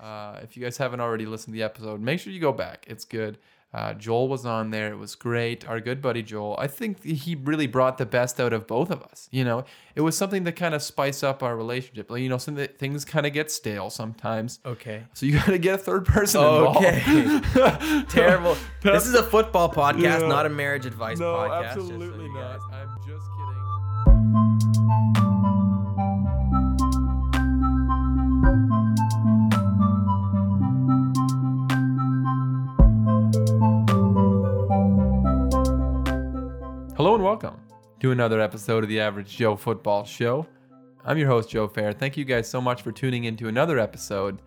Uh, if you guys haven't already listened to the episode, make sure you go back. It's good. Uh, Joel was on there. It was great. Our good buddy Joel. I think he really brought the best out of both of us. You know, it was something to kind of spice up our relationship. Like, you know, some that things kind of get stale sometimes. Okay. So you got to get a third person involved. Okay. Terrible. this is a football podcast, Yeah. not a marriage advice no, podcast. just so absolutely you not. guys- I'm just Hello and welcome to another episode of the Average Joe Football Show. I'm your host, Joe Fair. Thank you guys so much for tuning in to another episode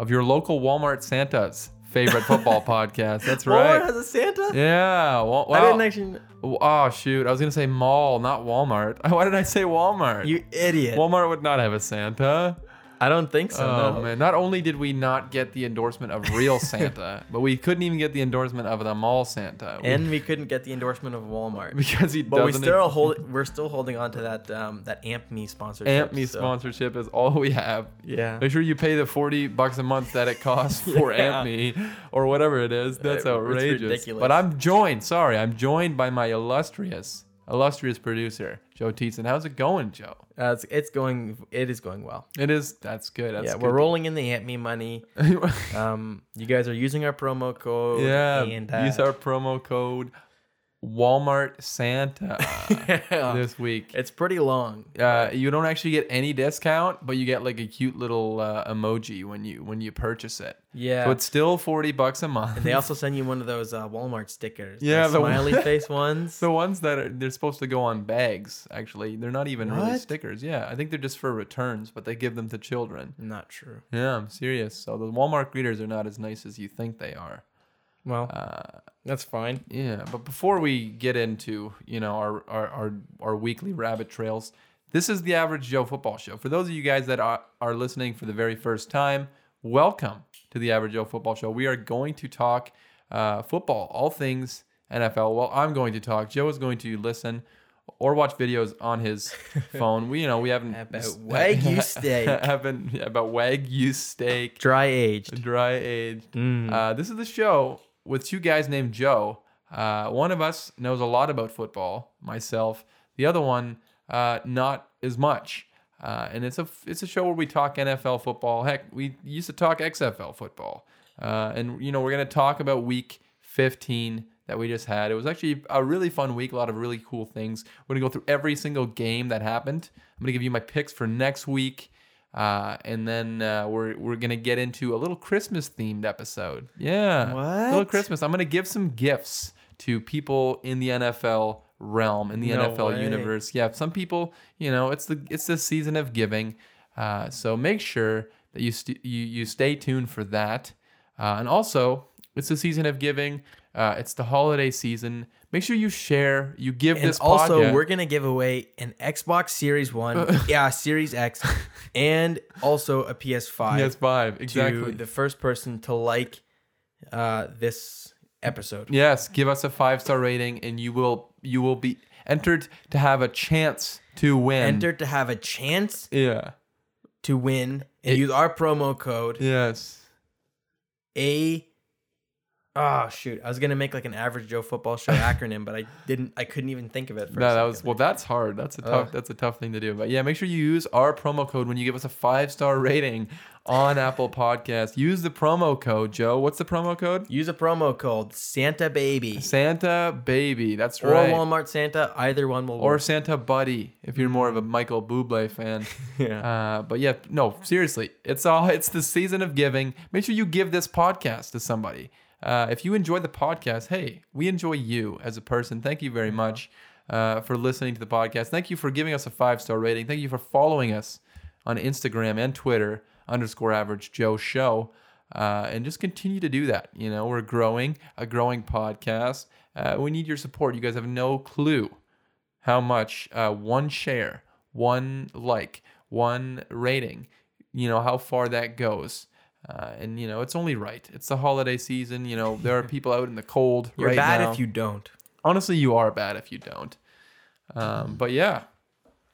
of your local Walmart Santa's favorite football podcast. That's right. Walmart has a Santa? Yeah. Well, I didn't actually. Oh shoot! I was gonna say mall, not Walmart. Why did I say Walmart? You idiot. Walmart would not have a Santa. I don't think so. oh no. man! Not only did we not get the endorsement of real Santa, but we couldn't even get the endorsement of the mall Santa. We- And we couldn't get the endorsement of Walmart. because he But we doesn't. still ex- hold. We're still holding on to that um that Amp Me sponsorship. Amp Me so- sponsorship is all we have. Yeah. Make sure you pay the forty bucks a month that it costs for Yeah. Amp Me or whatever it is. That's it's outrageous. ridiculous. But I'm joined. Sorry, I'm joined by my illustrious, illustrious producer, Joe Teetson. How's it going, Joe? Uh, it's, it's going. It is going well. It is. That's good. That's yeah, good. we're rolling in the Amp Me money. Um, you guys are using our promo code. yeah. And uh, use our promo code Walmart Santa this week. It's pretty long. Uh, you don't actually get any discount, but you get like a cute little uh, emoji when you when you purchase it. Yeah. So it's still forty bucks a month. and they also send you one of those uh, Walmart stickers. Yeah, the the one- smiley face ones. the ones that are they're supposed to go on bags. Actually, they're not even really stickers. Yeah, I think they're just for returns, but they give them to children. Not true. Yeah, I'm serious. So the Walmart greeters are not as nice as you think they are. Well, Uh, that's fine. Yeah, but before we get into you know our our our, our weekly rabbit trails, this is the Average Joe Football Show. For those of you guys that are, are listening for the very first time, welcome to the Average Joe Football Show. We are going to talk uh, football, all things NFL. Well, I'm going to talk. Joe is going to listen or watch videos on his phone. We you know we haven't About Wagyu steak. haven't yeah, about wagyu steak Dry aged. dry aged. Mm. Uh, this is the show with two guys named Joe. Uh, one of us knows a lot about football, myself. The other one, uh, not as much. Uh, and it's a it's a show where we talk NFL football. Heck, we used to talk XFL football. Uh, and you know we're gonna talk about Week 15 that we just had. It was actually a really fun week. A lot of really cool things. We're gonna go through every single game that happened. I'm gonna give you my picks for next week. Uh, and then uh, we're we're gonna get into a little Christmas themed episode. Yeah, What? little Christmas. I'm gonna give some gifts to people in the NFL realm, in the No NFL way. universe. Yeah, some people, you know, it's the it's the season of giving. Uh, so make sure that you st- you you stay tuned for that. Uh, and also, it's the season of giving. Uh, it's the holiday season. Make sure you share. You give And this also, podcast- we're gonna give away an Xbox Series One, yeah, Series X, and also a PS5 PS5 to exactly. the first person to like uh, this episode. Yes, give us a five star rating, and you will you will be entered to have a chance to win. Enter to have a chance Yeah. to win and It- use our promo code Yes. A. Oh shoot! I was gonna make like an average Joe football show acronym, but I didn't. I couldn't even think of it. For a No, that was well. That's hard. That's a tough. Ugh. That's a tough thing to do. But yeah, make sure you use our promo code when you give us a five star rating on Apple Podcast. Use the promo code, Joe. What's the promo code? Use a promo code Santa Baby Santa Baby. That's or right. Or Walmart Santa. Either one will or work. Santa Buddy if you're more of a Michael Bublé fan. Yeah. Uh, but yeah, no, seriously, it's all it's the season of giving. Make sure you give this podcast to somebody. Uh, if you enjoy the podcast, hey, we enjoy you as a person. Thank you very much uh, for listening to the podcast. Thank you for giving us a five star rating. Thank you for following us on Instagram and Twitter underscore Average Joe Show. Uh, and just continue to do that. You know, we're growing, a growing podcast. Uh, we need your support. You guys have no clue how much uh, one share, one like, one rating, you know, how far that goes. Uh, and, you know, it's only right. It's the holiday season. You know, there are people out in the cold You're right bad now. if you don't. Honestly, you are bad if you don't. Um, but yeah,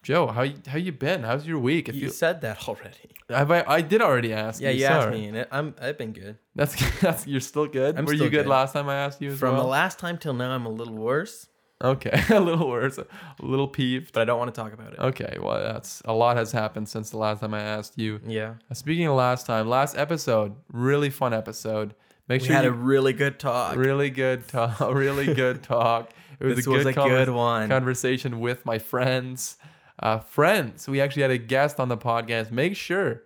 Joe, how you, how you been? How's your week? If You you, said that already. have I, I did already ask. Yeah, you, you asked me, and it, I'm I've been good. That's that's you're still good. I'm Were still you good, good. last time I asked you as From well? the last time till now, I'm a little worse, okay, a little worse, a little peeved. but I don't want to talk about it. Okay, well that's a lot has happened since the last time I asked you. Yeah, Uh, Speaking of last time, last episode, really fun episode. Make sure we sure had you a really good talk. really good talk. Really good talk. It was this a was good, a conver- good one. conversation with my friends. Uh, friends, we actually had a guest on the podcast. Make sure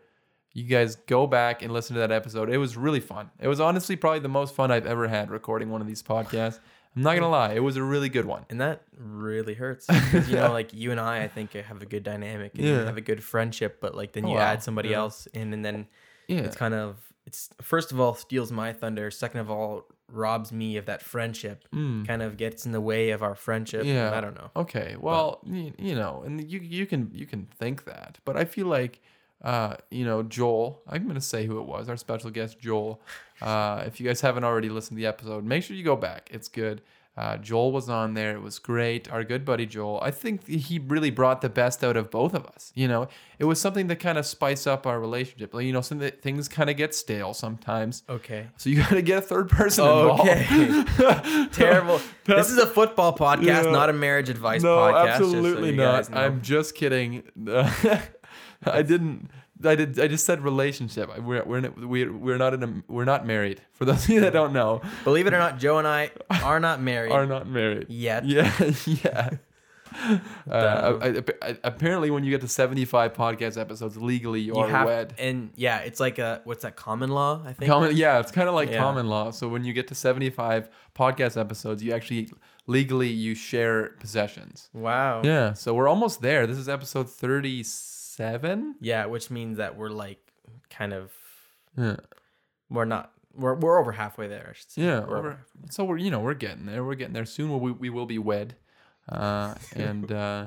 you guys go back and listen to that episode. It was really fun. It was honestly probably the most fun I've ever had recording one of these podcasts. I'm not gonna lie, it was a really good one. and that really hurts because you know, like you and I, I think have a good dynamic and Yeah. have a good friendship. But like then Oh, you wow. add somebody Yeah. else in, and then Yeah, it's kind of it's first of all steals my thunder. Second of all, robs me of that friendship. Mm. Kind of gets in the way of our friendship. Yeah. I don't know. Okay, well, you, you know, and you you can you can think that, but I feel like, uh, you know, Joel. I'm gonna say who it was. Our special guest, Joel. Uh, if you guys haven't already listened to the episode, make sure you go back. It's good. Uh, Joel was on there. It was great. Our good buddy Joel. I think he really brought the best out of both of us. You know, it was something to kind of spice up our relationship. Like, you know, some things kind of get stale sometimes. Okay. So you got to get a third person involved. Okay. Terrible. This is a football podcast, Yeah. not a marriage advice no, podcast. just so absolutely not. I'm just kidding. I didn't. I did. I just said relationship. We're we're not, we're we're not in a we're not married. For those of you that don't know, Believe it or not, Joe and I are not married are not married. yet. Yeah, yeah. Uh, I, I- apparently, when you get to 75 podcast episodes, legally you, You are have, wed. and yeah, it's like a what's that common law? I think. Common, yeah, it's kind of like Yeah. common law. So when you get to 75 podcast episodes, you actually legally you share possessions. Wow. Yeah, so we're almost there. This is episode 37. Yeah, which means that we're like kind of Yeah. we're not we're we're over halfway there. I should say. Yeah, We're over, so we're you know we're getting there. We're getting there soon. We we will be wed, uh, and uh,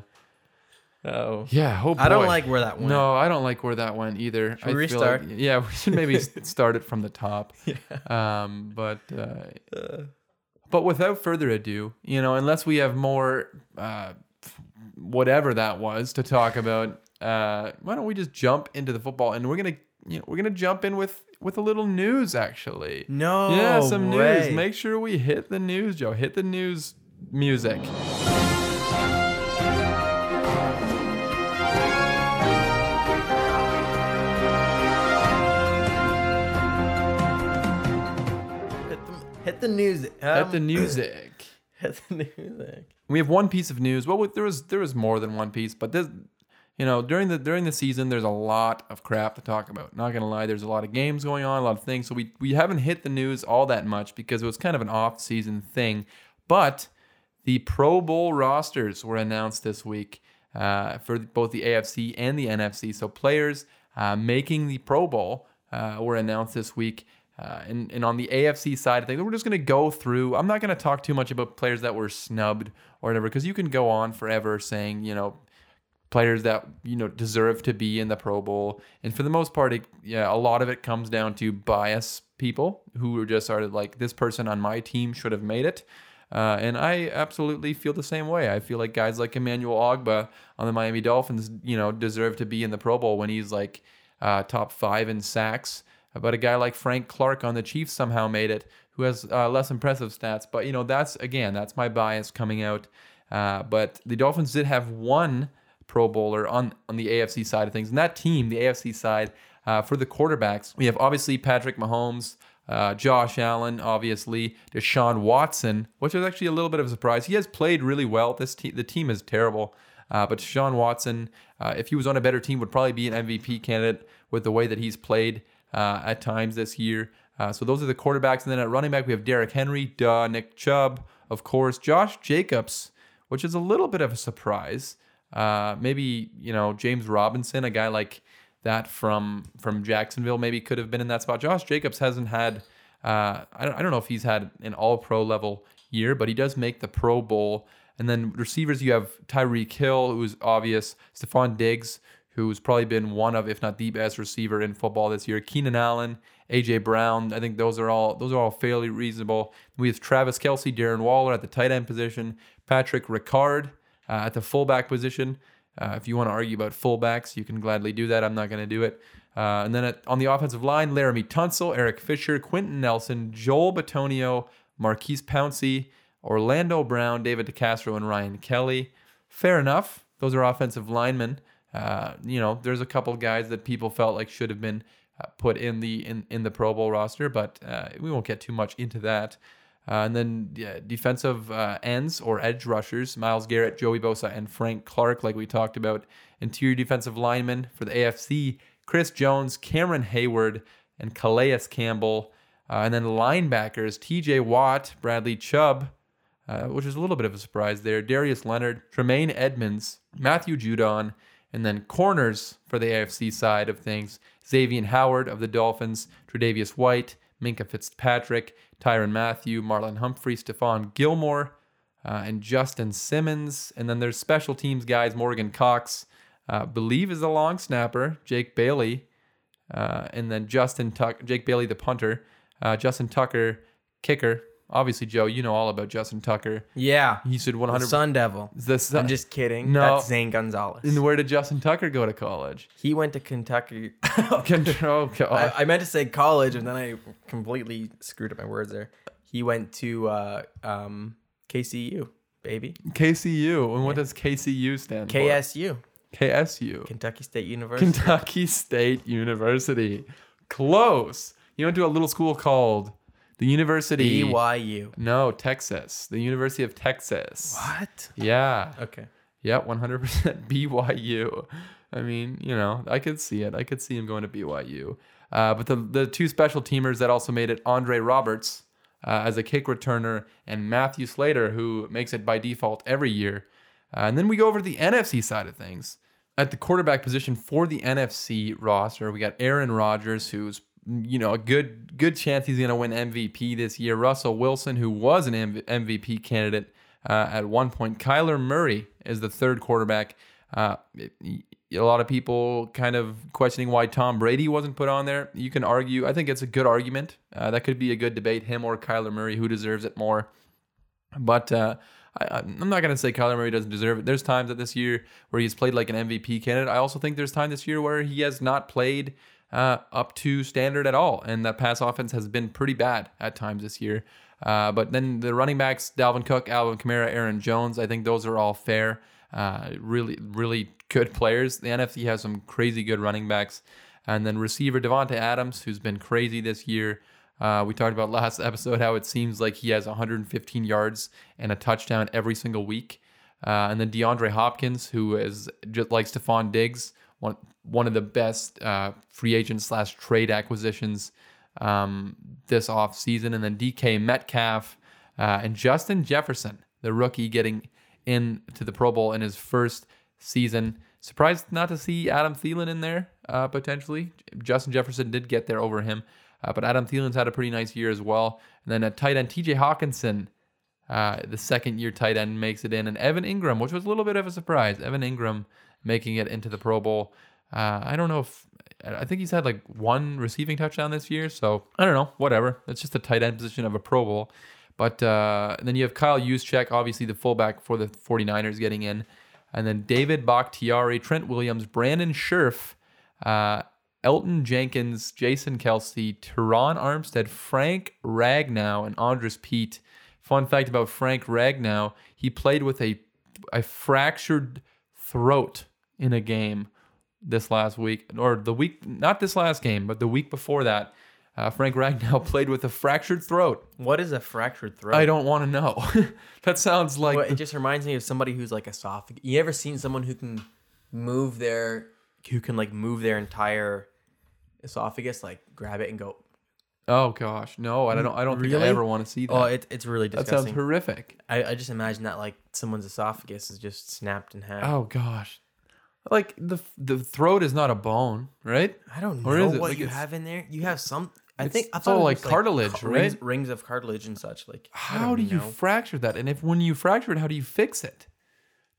Oh. yeah. Oh boy. I don't like where that went. No, I don't like where that went either. Should we I feel like- restart? yeah, we should maybe start it from the top. Yeah. Um, but uh, Uh, but without further ado, you know, unless we have more, uh, whatever that was to talk about, uh, why don't we just jump into the football? And we're gonna you know we're gonna jump in with with a little news actually. no. Yeah, some way. news. Make sure we hit the news, Joe. Hit the news music. hit the, hit the music. Hit Um, the music. hit the music. We have one piece of news. Well, there was there was more than one piece, but this, you know, during the during the season, there's a lot of crap to talk about. Not gonna lie, there's a lot of games going on, a lot of things. So we we haven't hit the news all that much because it was kind of an off season thing. But the Pro Bowl rosters were announced this week uh, for both the AFC and the NFC. So players uh, making the Pro Bowl uh, were announced this week. Uh, and, and on the AFC side of things, we're just going to go through. I'm not going to talk too much about players that were snubbed or whatever, because you can go on forever saying, you know, players that you know deserve to be in the Pro Bowl. And for the most part, it, yeah, a lot of it comes down to bias people who are just of like this person on my team should have made it. Uh, and I absolutely feel the same way. I feel like guys like Emmanuel Ogbah on the Miami Dolphins, you know, deserve to be in the Pro Bowl when he's like uh, top five in sacks. But a guy like Frank Clark on the Chiefs somehow made it, who has uh, less impressive stats. But you know, that's again, that's my bias coming out. Uh, but the Dolphins did have one Pro Bowler on on the AFC side of things, and that team, the AFC side, uh, for the quarterbacks, we have obviously Patrick Mahomes, uh, Josh Allen, obviously Deshaun Watson, which is actually a little bit of a surprise. He has played really well. This team, the team is terrible, uh, but Deshaun Watson, uh, if he was on a better team, would probably be an MVP candidate with the way that he's played uh, at times this year. Uh, so those are the quarterbacks, and then at running back we have Derrick Henry, duh, Nick Chubb, of course, Josh Jacobs, which is a little bit of a surprise. Uh, maybe you know James Robinson, a guy like that from from Jacksonville, maybe could have been in that spot. Josh Jacobs hasn't had. Uh, I don't, I don't know if he's had an All Pro level year, but he does make the Pro Bowl. And then receivers, you have Tyreek Hill, who's obvious. Stefon Diggs, who's probably been one of, if not the best receiver in football this year. Keenan Allen, AJ Brown. I think those are all those are all fairly reasonable. We have Travis Kelce, Darren Waller at the tight end position, Patrick Ricard uh, at the fullback position. Uh, if you want to argue about fullbacks, you can gladly do that. I'm not going to do it. Uh, and then at, on the offensive line, Laremy Tunsil, Eric Fisher, Quenton Nelson, Joel Bitonio, Maurkice Pouncey, Orlando Brown, David DeCastro, and Ryan Kelly. Fair enough. Those are offensive linemen. Uh, you know, there's a couple guys that people felt like should have been uh, put in the in, in the Pro Bowl roster, but uh, we won't get too much into that. Uh, and then yeah, defensive uh, ends or edge rushers, Myles Garrett, Joey Bosa, and Frank Clark, like we talked about. Interior defensive linemen for the AFC, Chris Jones, Cameron Heyward, and Calais Campbell. Uh, and then linebackers, TJ Watt, Bradley Chubb, uh, which is a little bit of a surprise there, Darius Leonard, Tremaine Edmunds, Matthew Judon, and then corners for the AFC side of things, Xavier Howard of the Dolphins, Tre'Davious White, Minkah Fitzpatrick, Tyrann Mathieu, Marlon Humphrey, Stephon Gilmore, uh, and Justin Simmons. And then there's special teams guys, Morgan Cox, uh, believe is a long snapper, Jake Bailey, uh, and then Justin Tuck, Jake Bailey, the punter, uh, Justin Tucker, kicker. Obviously, Joe, you know all about Justin Tucker. Yeah. He should 100. The Sun Devil. The Sun- I'm just kidding. No. That's Zane Gonzalez. And where did Justin Tucker go to college? he went to Kentucky. oh I, I meant to say college, and then I completely screwed up my words there. He went to uh, um, KCU, baby. KCU. And what does KCU stand for? KSU, KSU. Kentucky State University. Kentucky State University. Close. You went to a little school called the University. BYU. No, Texas. The University of Texas. What? Yeah. Okay. Yeah, 100% BYU. I mean, you know, I could see it. I could see him going to BYU. Uh, but the, the two special teamers that also made it Andre Roberts uh, as a kick returner and Matthew Slater, who makes it by default every year. Uh, and then we go over to the NFC side of things. At the quarterback position for the NFC roster, we got Aaron Rodgers, who's you know a good good chance he's going to win MVP this year. Russell Wilson, who was an MV- MVP candidate uh, at one point. Kyler Murray is the third quarterback. Uh, a lot of people kind of questioning why Tom Brady wasn't put on there. You can argue. I think it's a good argument. Uh, that could be a good debate. Him or Kyler Murray, who deserves it more? But uh, I, I'm not going to say Kyler Murray doesn't deserve it. There's times that this year where he's played like an MVP candidate. I also think there's time this year where he has not played uh, up to standard at all, and that pass offense has been pretty bad at times this year. Uh, but then the running backs, Dalvin Cook, Alvin Kamara, Aaron Jones, I think those are all fair. Uh, really, really good players. The NFC has some crazy good running backs. And then receiver Davante Adams, who's been crazy this year. Uh, we talked about last episode how it seems like he has 115 yards and a touchdown every single week. Uh, and then DeAndre Hopkins, who is just like Stefon Diggs, one one of the best uh, free agent slash trade acquisitions um, this off season. And then DK Metcalf uh, and Justin Jefferson, the rookie, getting into the Pro Bowl in his first season. Surprised not to see Adam Thielen in there uh, potentially. Justin Jefferson did get there over him, uh, but Adam Thielen's had a pretty nice year as well. And then at tight end, TJ Hockenson, uh, the second year tight end, makes it in. And Evan Engram, which was a little bit of a surprise. Evan Engram making it into the Pro Bowl. Uh, I don't know if I think he's had like one receiving touchdown this year, so I don't know. Whatever. It's just a tight end position of a Pro Bowl. But uh, then you have Kyle Juszczyk, obviously the fullback for the 49ers, getting in. And then David Bakhtiari, Trent Williams, Brandon Scherff, uh, Elgton Jenkins, Jason Kelce, Terron Armstead, Frank Ragnow, and Andrus Peat. Fun fact about Frank Ragnow, he played with a, a fractured throat in a game this last week, or the week, not this last game, but the week before that. Uh, Frank Ragnow played with a fractured throat. What is a fractured throat? I don't want to know. that sounds like Well, it just reminds me of somebody who's like esophagus. You ever seen someone who can move their who can like move their entire esophagus, like grab it and go? Oh gosh, no, I don't. I don't think I ever want to see that. Oh, it, it's really disgusting. that sounds horrific. I, I just imagine that like someone's esophagus is just snapped in half. Oh gosh, like the the throat is not a bone, right? I don't Or know is it? what Like, you it's- have in there. You have some. I It's- think I it's thought all it like was, cartilage, ca- rings, right? rings of cartilage and such. Like I How don't do you know. fracture that? And if when you fracture it, how do you fix it?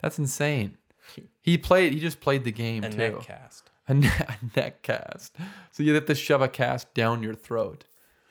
That's insane. He played. He just played the game a too. neck cast? A, ne- a neck cast. So you have to shove a cast down your throat.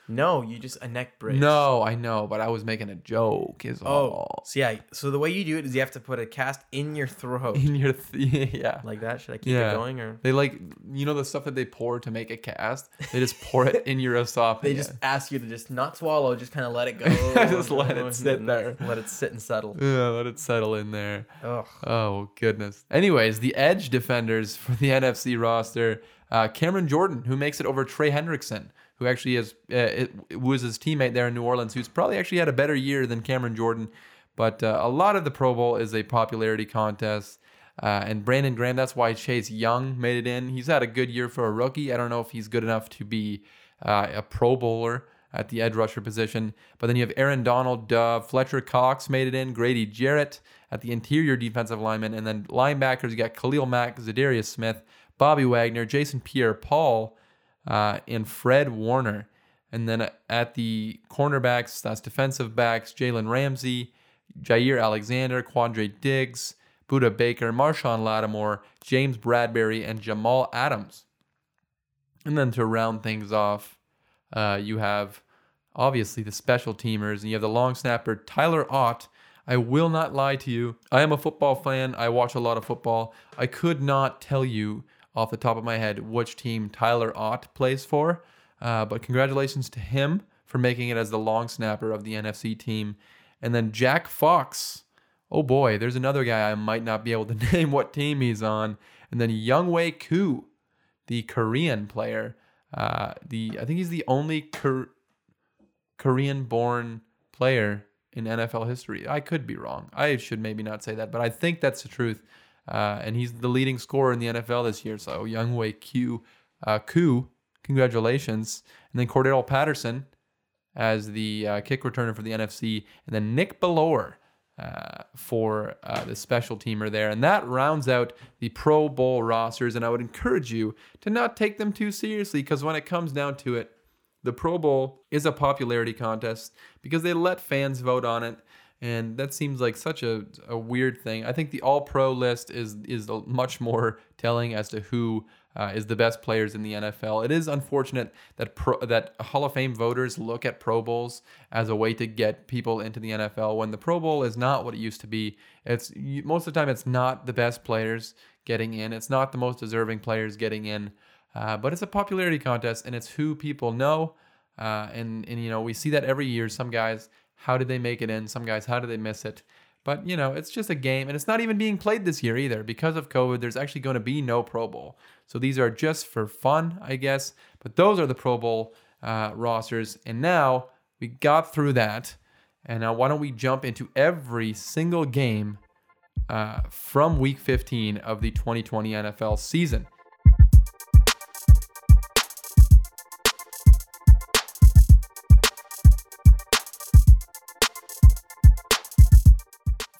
No, you just a neck brace. No, I know, but I was making a joke. Is Oh, all. so yeah. So the way you do it is you have to put a cast in your throat In your th- yeah. like that. Should I keep Yeah. it going or? They like you know the stuff that they pour to make a cast. They just pour it in your esophagus. They just ask you to just not swallow, just kind of let it go. Just let it sit there. Let it sit and settle. yeah, let it settle in there. Ugh. Oh goodness. Anyways, the edge defenders for the NFC roster: uh, Cameron Jordan, who makes it over Trey Hendrickson, who actually is uh, was his teammate there in New Orleans, who's probably actually had a better year than Cameron Jordan. But uh, a lot of the Pro Bowl is a popularity contest. Uh, and Brandon Graham, that's why Chase Young made it in. He's had a good year for a rookie. I don't know if he's good enough to be uh, a Pro Bowler at the edge rusher position. But then you have Aaron Donald, uh, Fletcher Cox made it in, Grady Jarrett at the interior defensive lineman, and then linebackers. You got Khalil Mack, Za'Darius Smith, Bobby Wagner, Jason Pierre-Paul, uh, and Fred Warner. And then at the cornerbacks, that's defensive backs, Jalen Ramsey, Jaire Alexander, Quandre Diggs, Budda Baker, Marshon Lattimore, James Bradberry, and Jamal Adams. And then to round things off, uh, you have obviously the special teamers, and you have the long snapper Tyler Ott. I will not lie to you. I am a football fan. I watch a lot of football. I could not tell you off the top of my head which team Tyler Ott plays for, uh, but congratulations to him for making it as the long snapper of the NFC team. And then Jack Fox. Oh boy, there's another guy I might not be able to name what team he's on. And then Younghoe Koo, the Korean player. Uh, the I think he's the only Kor- Korean-born player in NFL history. I could be wrong. I should maybe not say that, but I think that's the truth. Uh, and he's the leading scorer in the NFL this year. So Younghoe Koo, uh, congratulations. And then Cordarrelle Patterson as the uh, kick returner for the NFC, and then Nick Bellore uh, for uh, the special teamer there. And that rounds out the Pro Bowl rosters. And I would encourage you to not take them too seriously because when it comes down to it, the Pro Bowl is a popularity contest because they let fans vote on it. And that seems like such a, a weird thing. I think the All Pro list is is much more telling as to who uh, is the best players in the NFL. It is unfortunate that pro, that Hall of Fame voters look at Pro Bowls as a way to get people into the NFL when the Pro Bowl is not what it used to be. It's most of the time it's not the best players getting in. It's not the most deserving players getting in. Uh, but it's a popularity contest and it's who people know. Uh, and and you know we see that every year. Some guys, how did they make it in? Some guys, how did they miss it? But you know, it's just a game, and it's not even being played this year either because of COVID. There's actually going to be no Pro Bowl, so these are just for fun, I guess. But those are the Pro Bowl uh, rosters, and now we got through that, and now why don't we jump into every single game uh, from Week 15 of the 2020 NFL season?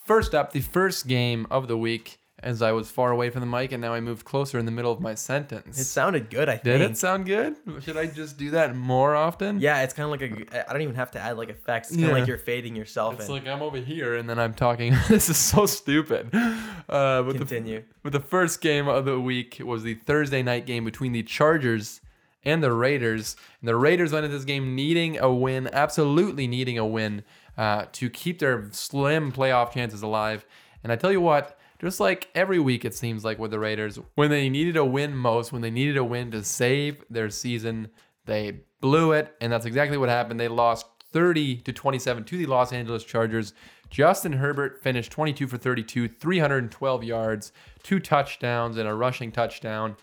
First up, the first game of the week, as I was far away from the mic and now I moved closer in the middle of my sentence. It sounded good. I think. Did it sound good? Should I just do that more often? Yeah, it's kind of like a. I don't even have to add like effects. It's kind of Yeah. like you're fading yourself It's like I'm over here and then I'm talking. this is so stupid. Uh, but the, Continue. but the first game of the week was the Thursday night game between the Chargers and the Raiders. And the Raiders went into this game needing a win, absolutely needing a win uh, to keep their slim playoff chances alive. And I tell you what, just like every week, it seems like with the Raiders, when they needed a win most, when they needed a win to save their season, they blew it. And that's exactly what happened. They lost 30 to 27 to the Los Angeles Chargers. Justin Herbert finished 22 for 32, 312 yards, two touchdowns, and a rushing touchdown.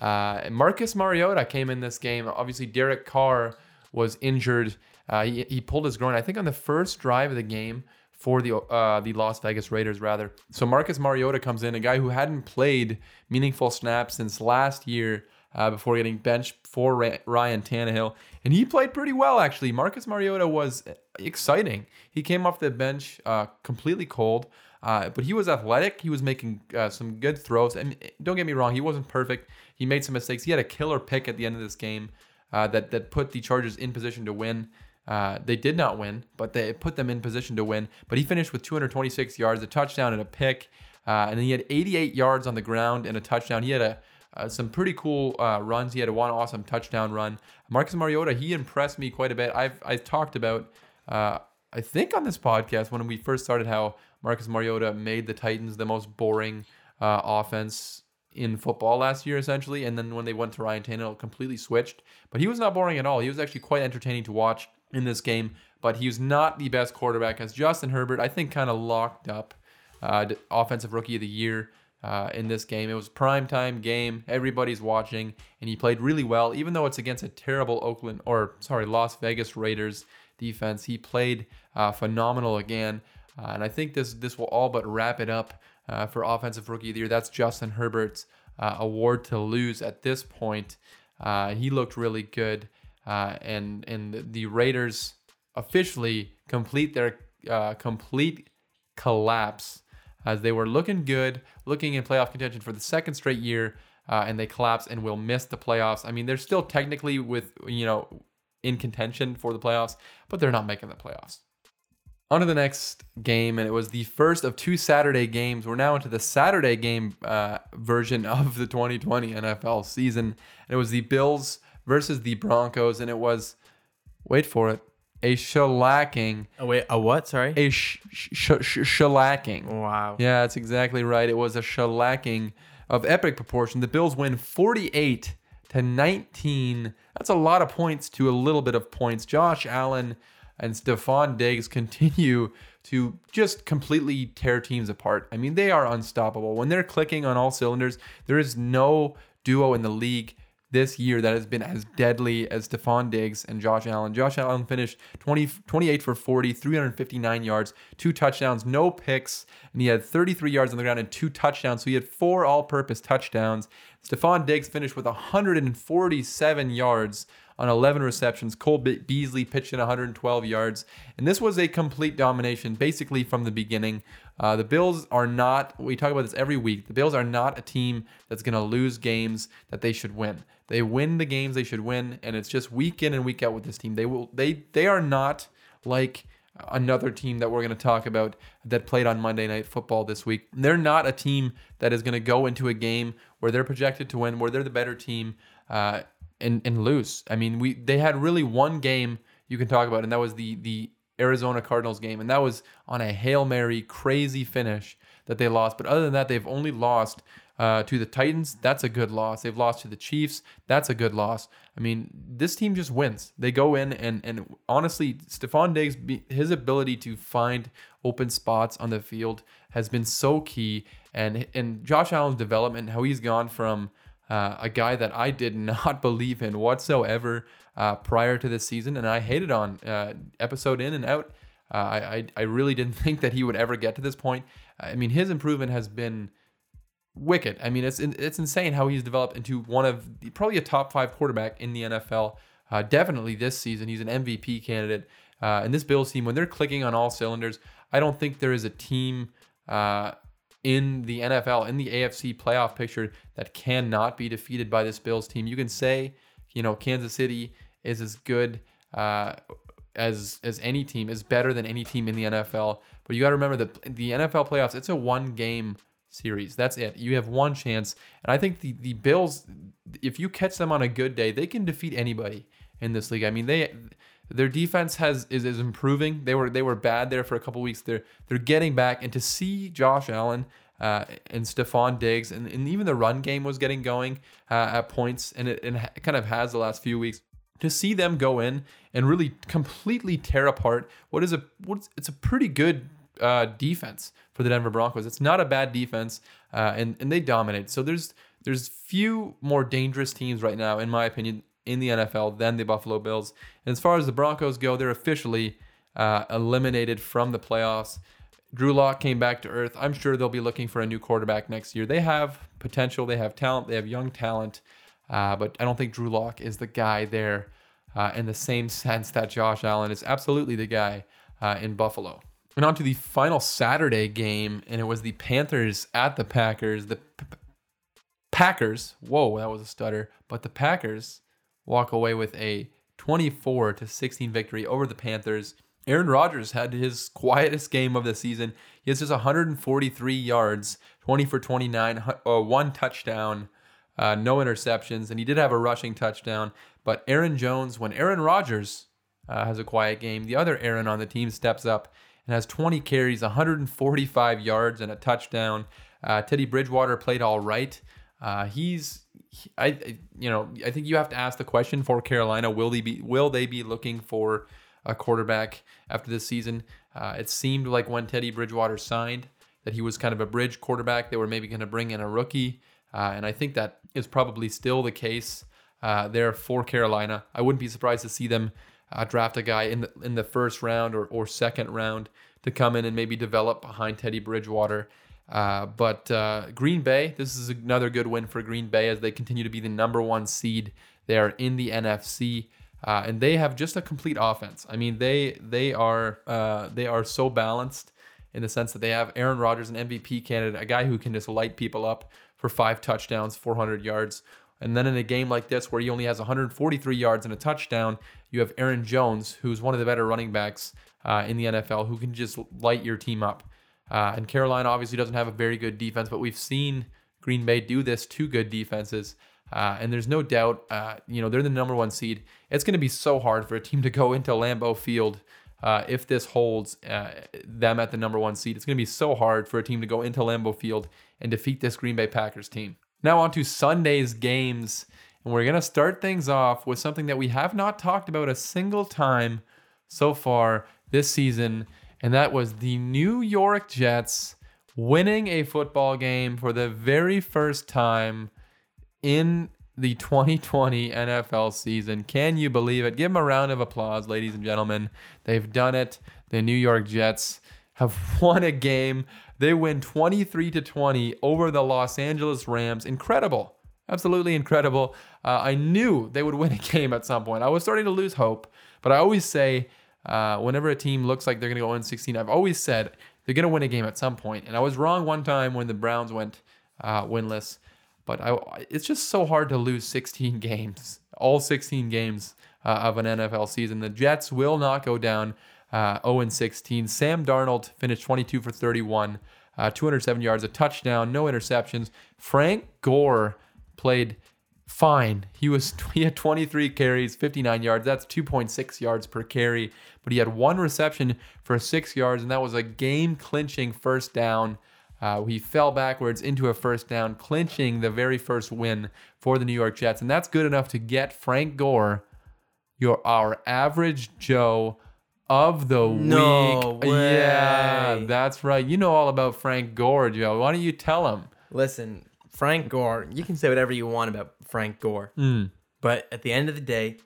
Uh, Marcus Mariota came in this game. Obviously, Derek Carr was injured. Uh, he, he pulled his groin, I think, on the first drive of the game for the uh, the Las Vegas Raiders, rather. So Marcus Mariota comes in, a guy who hadn't played meaningful snaps since last year uh, before getting benched for Ryan Tannehill, and he played pretty well actually. Marcus Mariota was exciting. He came off the bench uh, completely cold. Uh, but he was athletic. He was making uh, some good throws. And don't get me wrong, he wasn't perfect. He made some mistakes. He had a killer pick at the end of this game uh, that that put the Chargers in position to win. Uh, they did not win, but they put them in position to win. But he finished with 226 yards, a touchdown, and a pick. Uh, and then he had 88 yards on the ground and a touchdown. He had a, uh, some pretty cool uh, runs. He had one awesome touchdown run. Marcus Mariota, he impressed me quite a bit. I've I've talked about, uh, I think on this podcast when we first started, how Marcus Mariota made the Titans the most boring offense in football last year, essentially. And then when they went to Ryan Tannehill, completely switched. But he was not boring at all. He was actually quite entertaining to watch in this game. But he was not the best quarterback as Justin Herbert, I think, kind of locked up uh, offensive rookie of the year uh, in this game. It was prime time game. Everybody's watching, and he played really well, even though it's against a terrible Oakland or sorry Las Vegas Raiders defense. He played uh, phenomenal again, uh, and I think this this will all but wrap it up uh, for offensive rookie of the year. That's Justin Herbert's uh, award to lose at this point. He looked really good, and and the Raiders officially complete their complete collapse as they were looking good, looking in playoff contention for the second straight year, uh, and they collapse and will miss the playoffs. I mean, they're still technically with you know in contention for the playoffs, but they're not making the playoffs. On to the next game, and it was the first of two Saturday games. We're now into the Saturday game uh, version of the 2020 NFL season. And it was the Bills versus the Broncos, and it was, wait for it, a shellacking. Oh wait, a what? Sorry. A sh- sh- sh- shellacking. Wow. Yeah, that's exactly right. It was a shellacking of epic proportion. The Bills win 48 to 19. That's a lot of points to a little bit of points. Josh Allen and Stefon Diggs continue to just completely tear teams apart. I mean, they are unstoppable. When they're clicking on all cylinders, there is no duo in the league this year that has been as deadly as Stefon Diggs and Josh Allen. Josh Allen finished 20, 28 for 40, 359 yards, two touchdowns, no picks, and he had 33 yards on the ground and two touchdowns. So he had four all purpose touchdowns. Stefon Diggs finished with 147 yards on 11 receptions. Cole Beasley pitched in 112 yards. And this was a complete domination basically from the beginning. Uh, the Bills are not, we talk about this every week, the Bills are not a team that's going to lose games that they should win. They win the games they should win, and it's just week in and week out with this team. They will they they are not like another team that we're going to talk about that played on Monday Night Football this week. They're not a team that is going to go into a game where they're projected to win, where they're the better team, uh, and and lose. I mean, we they had really one game you can talk about, and that was the the Arizona Cardinals game, and that was on a hail mary, crazy finish that they lost. But other than that, they've only lost uh, to the Titans, that's a good loss. They've lost to the Chiefs, that's a good loss. I mean, this team just wins. They go in and and honestly, Stefon Diggs, his ability to find open spots on the field has been so key. And and Josh Allen's development, how he's gone from uh, a guy that I did not believe in whatsoever uh, prior to this season, and I hated on uh, episode in and out. Uh, I, I really didn't think that he would ever get to this point. I mean, his improvement has been wicked. I mean, it's it's insane how he's developed into one of probably a top five quarterback in the NFL. Uh, definitely this season, he's an MVP candidate. Uh, and this Bills team, when they're clicking on all cylinders, I don't think there is a team uh, in the NFL in the AFC playoff picture that cannot be defeated by this Bills team. You can say, you know, Kansas City is as good uh, as as any team, is better than any team in the NFL. But you got to remember that the NFL playoffs, it's a one game series. That's it. You have one chance. And I think the the Bills, if you catch them on a good day, they can defeat anybody in this league. I mean, they their defense has is, is improving. They were they were bad there for a couple weeks. They're they're getting back, and to see Josh Allen uh, and Stefon Diggs, and, and even the run game was getting going uh, at points, and it, it kind of has the last few weeks. To see them go in and really completely tear apart what is a what's it's a pretty good uh, defense for the Denver Broncos. It's not a bad defense, uh, and and they dominate. So there's there's few more dangerous teams right now, in my opinion, in the NFL than the Buffalo Bills. And as far as the Broncos go, they're officially uh, eliminated from the playoffs. Drew Lock came back to earth. I'm sure they'll be looking for a new quarterback next year. They have potential, they have talent, they have young talent, uh, but I don't think Drew Lock is the guy there uh, in the same sense that Josh Allen is absolutely the guy uh, in Buffalo. And on to the final Saturday game, and it was the Panthers at the Packers. The P- Packers, whoa, that was a stutter, but the Packers walk away with a 24 to 16 victory over the Panthers. Aaron Rodgers had his quietest game of the season. He has just 143 yards, 20 for 29, uh, one touchdown. uh, no interceptions, and he did have a rushing touchdown. But Aaron Jones, when Aaron Rodgers uh, has a quiet game, the other Aaron on the team steps up and has 20 carries, 145 yards, and a touchdown. Uh, Teddy Bridgewater played all right. Uh, he's, he- I, you know, I think you have to ask the question for Carolina: Will they be, will they be looking for a quarterback after this season? Uh, it seemed like when Teddy Bridgewater signed that he was kind of a bridge quarterback. They were maybe going to bring in a rookie, uh, and I think that is probably still the case uh, there for Carolina. I wouldn't be surprised to see them uh, draft a guy in the in the first round or, or second round to come in and maybe develop behind Teddy Bridgewater. Uh, but uh, Green Bay, this is another good win for Green Bay as they continue to be the number one seed there in the NFC. Uh, and they have just a complete offense. I mean, they they are uh, they are so balanced in the sense that they have Aaron Rodgers, an MVP candidate, a guy who can just light people up for five touchdowns, 400 yards. And then in a game like this where he only has 143 yards and a touchdown, you have Aaron Jones, who's one of the better running backs uh, in the NFL, who can just light your team up. Uh, and Carolina obviously doesn't have a very good defense, but we've seen Green Bay do this to good defenses. Uh, and there's no doubt, uh, you know, they're the number one seed. It's going to be so hard for a team to go into Lambeau Field uh, if this holds uh, them at the number one seed. It's going to be so hard for a team to go into Lambeau Field and defeat this Green Bay Packers team. Now, on to Sunday's games. And we're going to start things off with something that we have not talked about a single time so far this season, and that was the New York Jets winning a football game for the very first time in the 2020 NFL season. Can you believe it? Give them a round of applause, ladies and gentlemen. They've done it. The New York Jets have won a game. They win 23 to 20 over the Los Angeles Rams. Incredible. Absolutely incredible. Uh, I knew they would win a game at some point. I was starting to lose hope, but I always say uh, whenever a team looks like they're going to go in 16, I've always said they're going to win a game at some point. And I was wrong one time when the Browns went uh, winless, but I, it's just so hard to lose 16 games, all 16 games uh, of an NFL season. The Jets will not go down uh, 0 16. Sam Darnold finished 22 for 31, uh, 207 yards, a touchdown, no interceptions. Frank Gore played fine. He was he had 23 carries, 59 yards. That's 2.6 yards per carry, but he had one reception for 6 yards and that was a game clinching first down. Uh, he fell backwards into a first down, clinching the very first win for the New York Jets, and that's good enough to get Frank Gore, your our average Joe of the No week. Yeah, that's right. You know all about Frank Gore, Joe. Why don't you tell him? Listen, Frank Gore, you can say whatever you want about Frank Gore, Mm. but at the end of the day,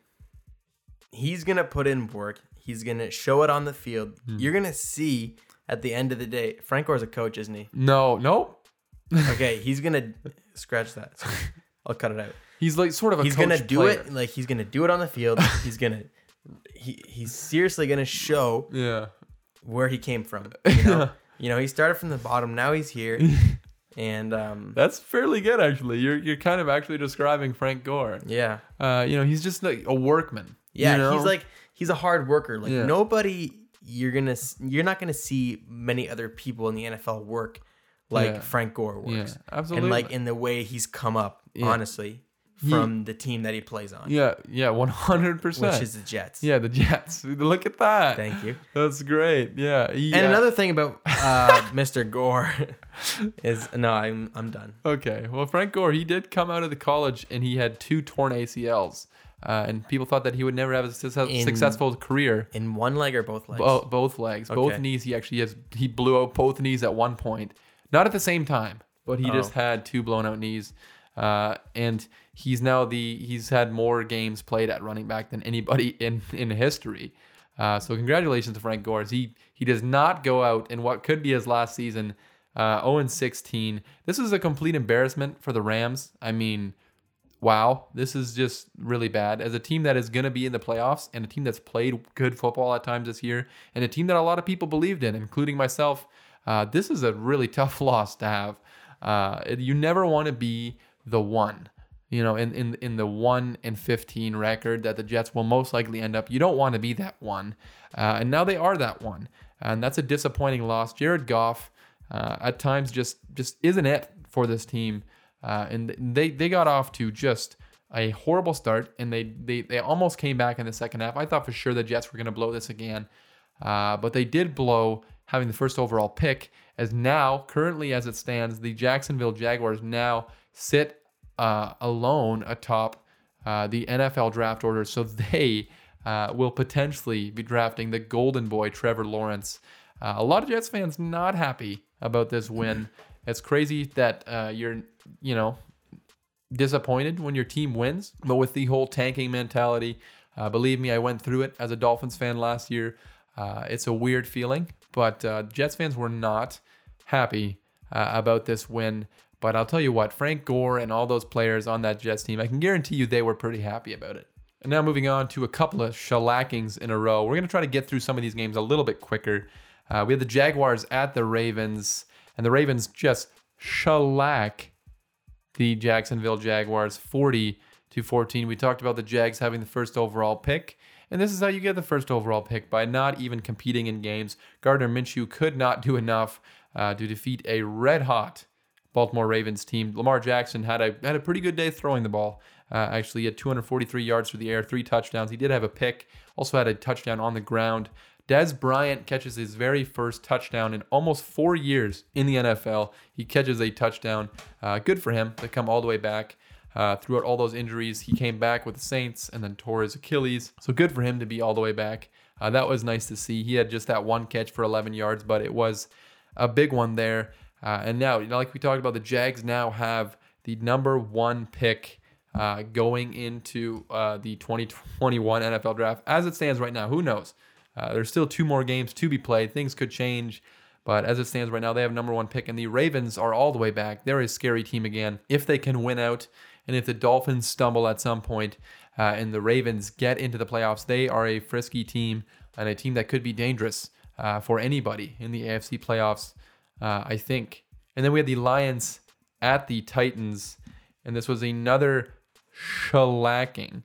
he's going to put in work. He's going to show it on the field. Hmm. You're going to see at the end of the day, Frank Gore's a coach, isn't he? No, no. Okay, he's going to scratch that. I'll cut it out. He's like sort of a He's coach going to do player. it like he's going to do it on the field. He's going to he, he's seriously to show Yeah. where he came from. You know? you know, he started from the bottom, now he's here. And um That's fairly good, actually. You're you're kind of actually describing Frank Gore. yeah. Uh, you know, he's just like a workman. Yeah, you know? he's like he's a hard worker. Like Yeah. nobody you're gonna you're not gonna see many other people in the NFL work like Yeah. Frank Gore works. yeah, absolutely. And like in the way he's come up, Yeah. honestly, from the team that he plays on, yeah, yeah, one hundred percent. which is the Jets. Yeah, the Jets. Look at that. Thank you. That's great. Yeah. he, And uh, another thing about uh, Mr. Gore is no, I'm I'm done. Okay. Well, Frank Gore, he did come out of the college and he had two torn ACLs. Uh, and people thought that he would never have a success- In- successful career. In one leg or both legs? Bo- both legs, both knees. He actually has he blew out both knees at one point, not at the same time, but he just Oh. had two blown out knees. Uh, and he's now the he's had more games played at running back than anybody in in history. Uh, so congratulations to Frank Gore. He he does not go out in what could be his last season. Uh, 0 and 16. This is a complete embarrassment for the Rams. I mean, wow, this is just really bad. As a team that is going to be in the playoffs and a team that's played good football at times this year, and a team that a lot of people believed in, including myself, uh, this is a really tough loss to have. Uh, you never want to be the one. You know, in, in in the one and fifteen record that the Jets will most likely end up, you don't want to be that one, uh, and now they are that one, and that's a disappointing loss. Jared Goff, uh, at times, just just isn't it for this team. uh, and they they got off to just a horrible start, and they they they almost came back in the second half. I thought for sure the Jets were going to blow this again, uh, but they did blow having the first overall pick. As now, currently as it stands, the Jacksonville Jaguars now sit uh, alone atop uh, the NFL draft order, so they uh, will potentially be drafting the Golden Boy Trevor Lawrence. Uh, a lot of Jets fans not happy about this win. It's crazy that uh, you're, you know, disappointed when your team wins, but with the whole tanking mentality, uh, believe me, I went through it as a Dolphins fan last year. Uh, it's a weird feeling, but uh, Jets fans were not happy uh, about this win. But I'll tell you what, Frank Gore and all those players on that Jets team, I can guarantee you they were pretty happy about it. And now moving on to a couple of shellackings in a row. We're going to try to get through some of these games a little bit quicker. Uh, we had the Jaguars at the Ravens, and the Ravens just shellac the Jacksonville Jaguars 40 to 14. We talked about the Jags having the first overall pick. And this is how you get the first overall pick by not even competing in games. Gardner Minshew could not do enough uh, to defeat a red hot Baltimore Ravens team. Lamar Jackson had a had a pretty good day throwing the ball. Uh, actually, he had 243 yards through the air, three touchdowns. He did have a pick. Also had a touchdown on the ground. Dez Bryant catches his very first touchdown in almost four years in the NFL. He catches a touchdown. Uh, good for him to come all the way back. Uh, throughout all those injuries, he came back with the Saints and then tore his Achilles. So good for him to be all the way back. Uh, that was nice to see. He had just that one catch for 11 yards, but it was a big one there. Uh, and now, you know, like we talked about, the Jags now have the number one pick uh, going into uh, the 2021 NFL draft. As it stands right now, who knows? Uh, there's still two more games to be played. Things could change. But as it stands right now, they have number one pick, and the Ravens are all the way back. They're a scary team again. If they can win out, and if the Dolphins stumble at some point, uh, and the Ravens get into the playoffs, they are a frisky team and a team that could be dangerous uh, for anybody in the AFC playoffs, uh, I think. And then we had the Lions at the Titans, and this was another shellacking.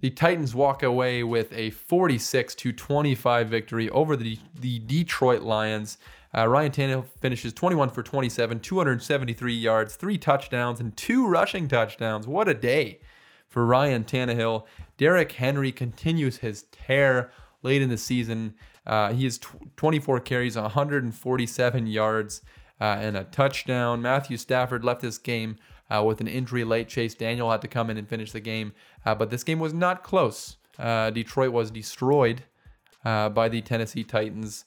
The Titans walk away with a 46 to 25 victory over the, the Detroit Lions. Uh, Ryan Tannehill finishes 21 for 27, 273 yards, three touchdowns, and two rushing touchdowns. What a day for Ryan Tannehill. Derrick Henry continues his tear late in the season. Uh, he has tw- 24 carries, 147 yards, uh, and a touchdown. Matthew Stafford left this game uh, with an injury late. Chase Daniel had to come in and finish the game, uh, but this game was not close. Uh, Detroit was destroyed uh, by the Tennessee Titans.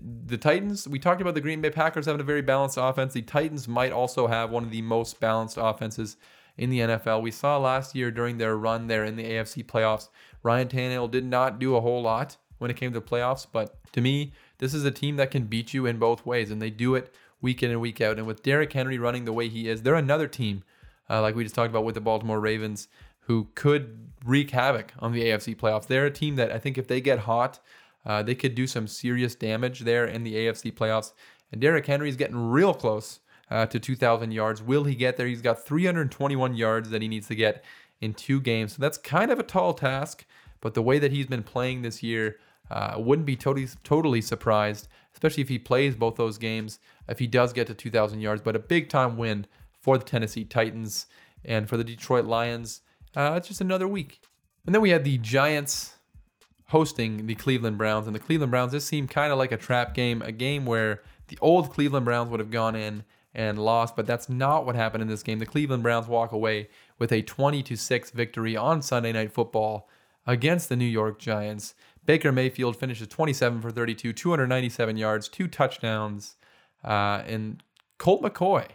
The Titans, we talked about the Green Bay Packers having a very balanced offense. The Titans might also have one of the most balanced offenses in the NFL. We saw last year during their run there in the AFC playoffs, Ryan Tannehill did not do a whole lot when it came to playoffs, but to me, this is a team that can beat you in both ways, and they do it week in and week out. And with Derrick Henry running the way he is, they're another team, uh, like we just talked about with the Baltimore Ravens, who could wreak havoc on the AFC playoffs. They're a team that I think if they get hot, uh, they could do some serious damage there in the AFC playoffs. And Derrick Henry's getting real close uh, to 2,000 yards. Will he get there? He's got 321 yards that he needs to get in two games. So that's kind of a tall task. But the way that he's been playing this year, uh, wouldn't be totally totally surprised, especially if he plays both those games. If he does get to 2,000 yards, but a big time win for the Tennessee Titans and for the Detroit Lions. Uh, it's just another week. And then we had the Giants hosting the Cleveland Browns, and the Cleveland Browns. This seemed kind of like a trap game, a game where the old Cleveland Browns would have gone in and lost, but that's not what happened in this game. The Cleveland Browns walk away with a 20 to 6 victory on Sunday Night Football against the New York Giants. Baker Mayfield finishes 27 for 32, 297 yards, two touchdowns. Uh, and Colt McCoy,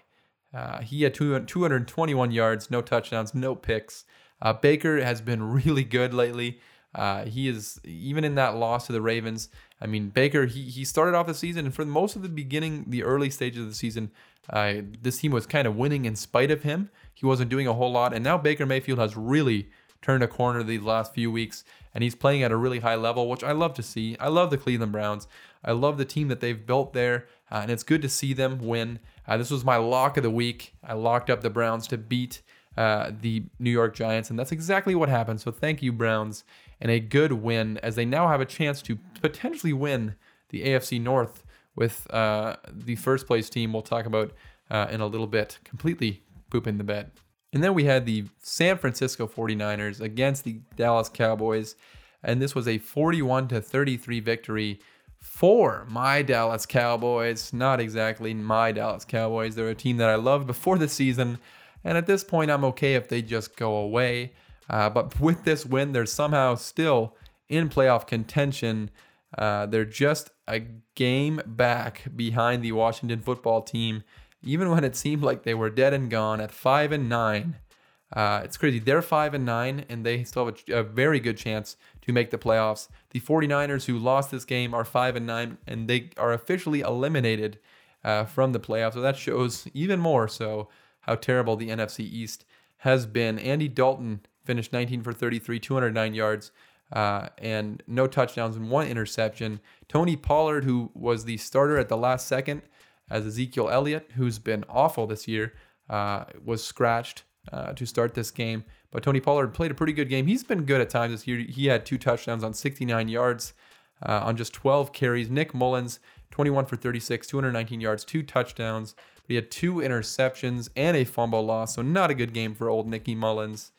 uh, he had two, 221 yards, no touchdowns, no picks. Uh, Baker has been really good lately. Uh, he is even in that loss to the Ravens. I mean, Baker he he started off the season and for most of the beginning, the early stages of the season, uh, this team was kind of winning in spite of him. He wasn't doing a whole lot, and now Baker Mayfield has really turned a corner these last few weeks, and he's playing at a really high level, which I love to see. I love the Cleveland Browns. I love the team that they've built there, uh, and it's good to see them win. Uh, this was my lock of the week. I locked up the Browns to beat uh, the New York Giants, and that's exactly what happened. So thank you, Browns, and a good win as they now have a chance to potentially win the AFC North with uh, the first place team we'll talk about uh, in a little bit completely pooping the bed. And then we had the San Francisco 49ers against the Dallas Cowboys. And this was a 41 to 33 victory for my Dallas Cowboys. Not exactly my Dallas Cowboys. They're a team that I loved before the season. And at this point, I'm okay if they just go away. Uh, but with this win, they're somehow still in playoff contention. Uh, they're just a game back behind the Washington football team, even when it seemed like they were dead and gone at five and nine. Uh, it's crazy. They're five and nine, and they still have a, a, very good chance to make the playoffs. The 49ers, who lost this game, are five and nine, and they are officially eliminated uh, from the playoffs. So that shows even more so how terrible the NFC East has been. Andy Dalton finished 19 for 33, 209 yards, uh, and no touchdowns and one interception. Tony Pollard, who was the starter at the last second, as Ezekiel Elliott, who's been awful this year, uh, was scratched uh, to start this game. But Tony Pollard played a pretty good game. He's been good at times this year. He had two touchdowns on 69 yards uh, on just 12 carries. Nick Mullens, 21 for 36, 219 yards, two touchdowns. But he had two interceptions and a fumble loss. So not a good game for old Nicky Mullens.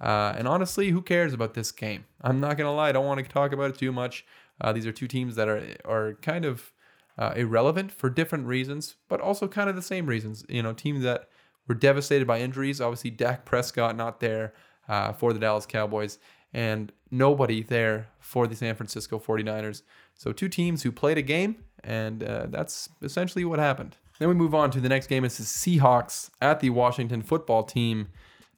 Uh, and honestly, who cares about this game? I'm not gonna lie, I don't want to talk about it too much. Uh, these are two teams that are are kind of uh, irrelevant for different reasons, but also kind of the same reasons. You know, teams that were devastated by injuries. Obviously, Dak Prescott not there uh, for the Dallas Cowboys, and nobody there for the San Francisco 49ers. So two teams who played a game, and uh, that's essentially what happened. Then we move on to the next game. It's the Seahawks at the Washington football team.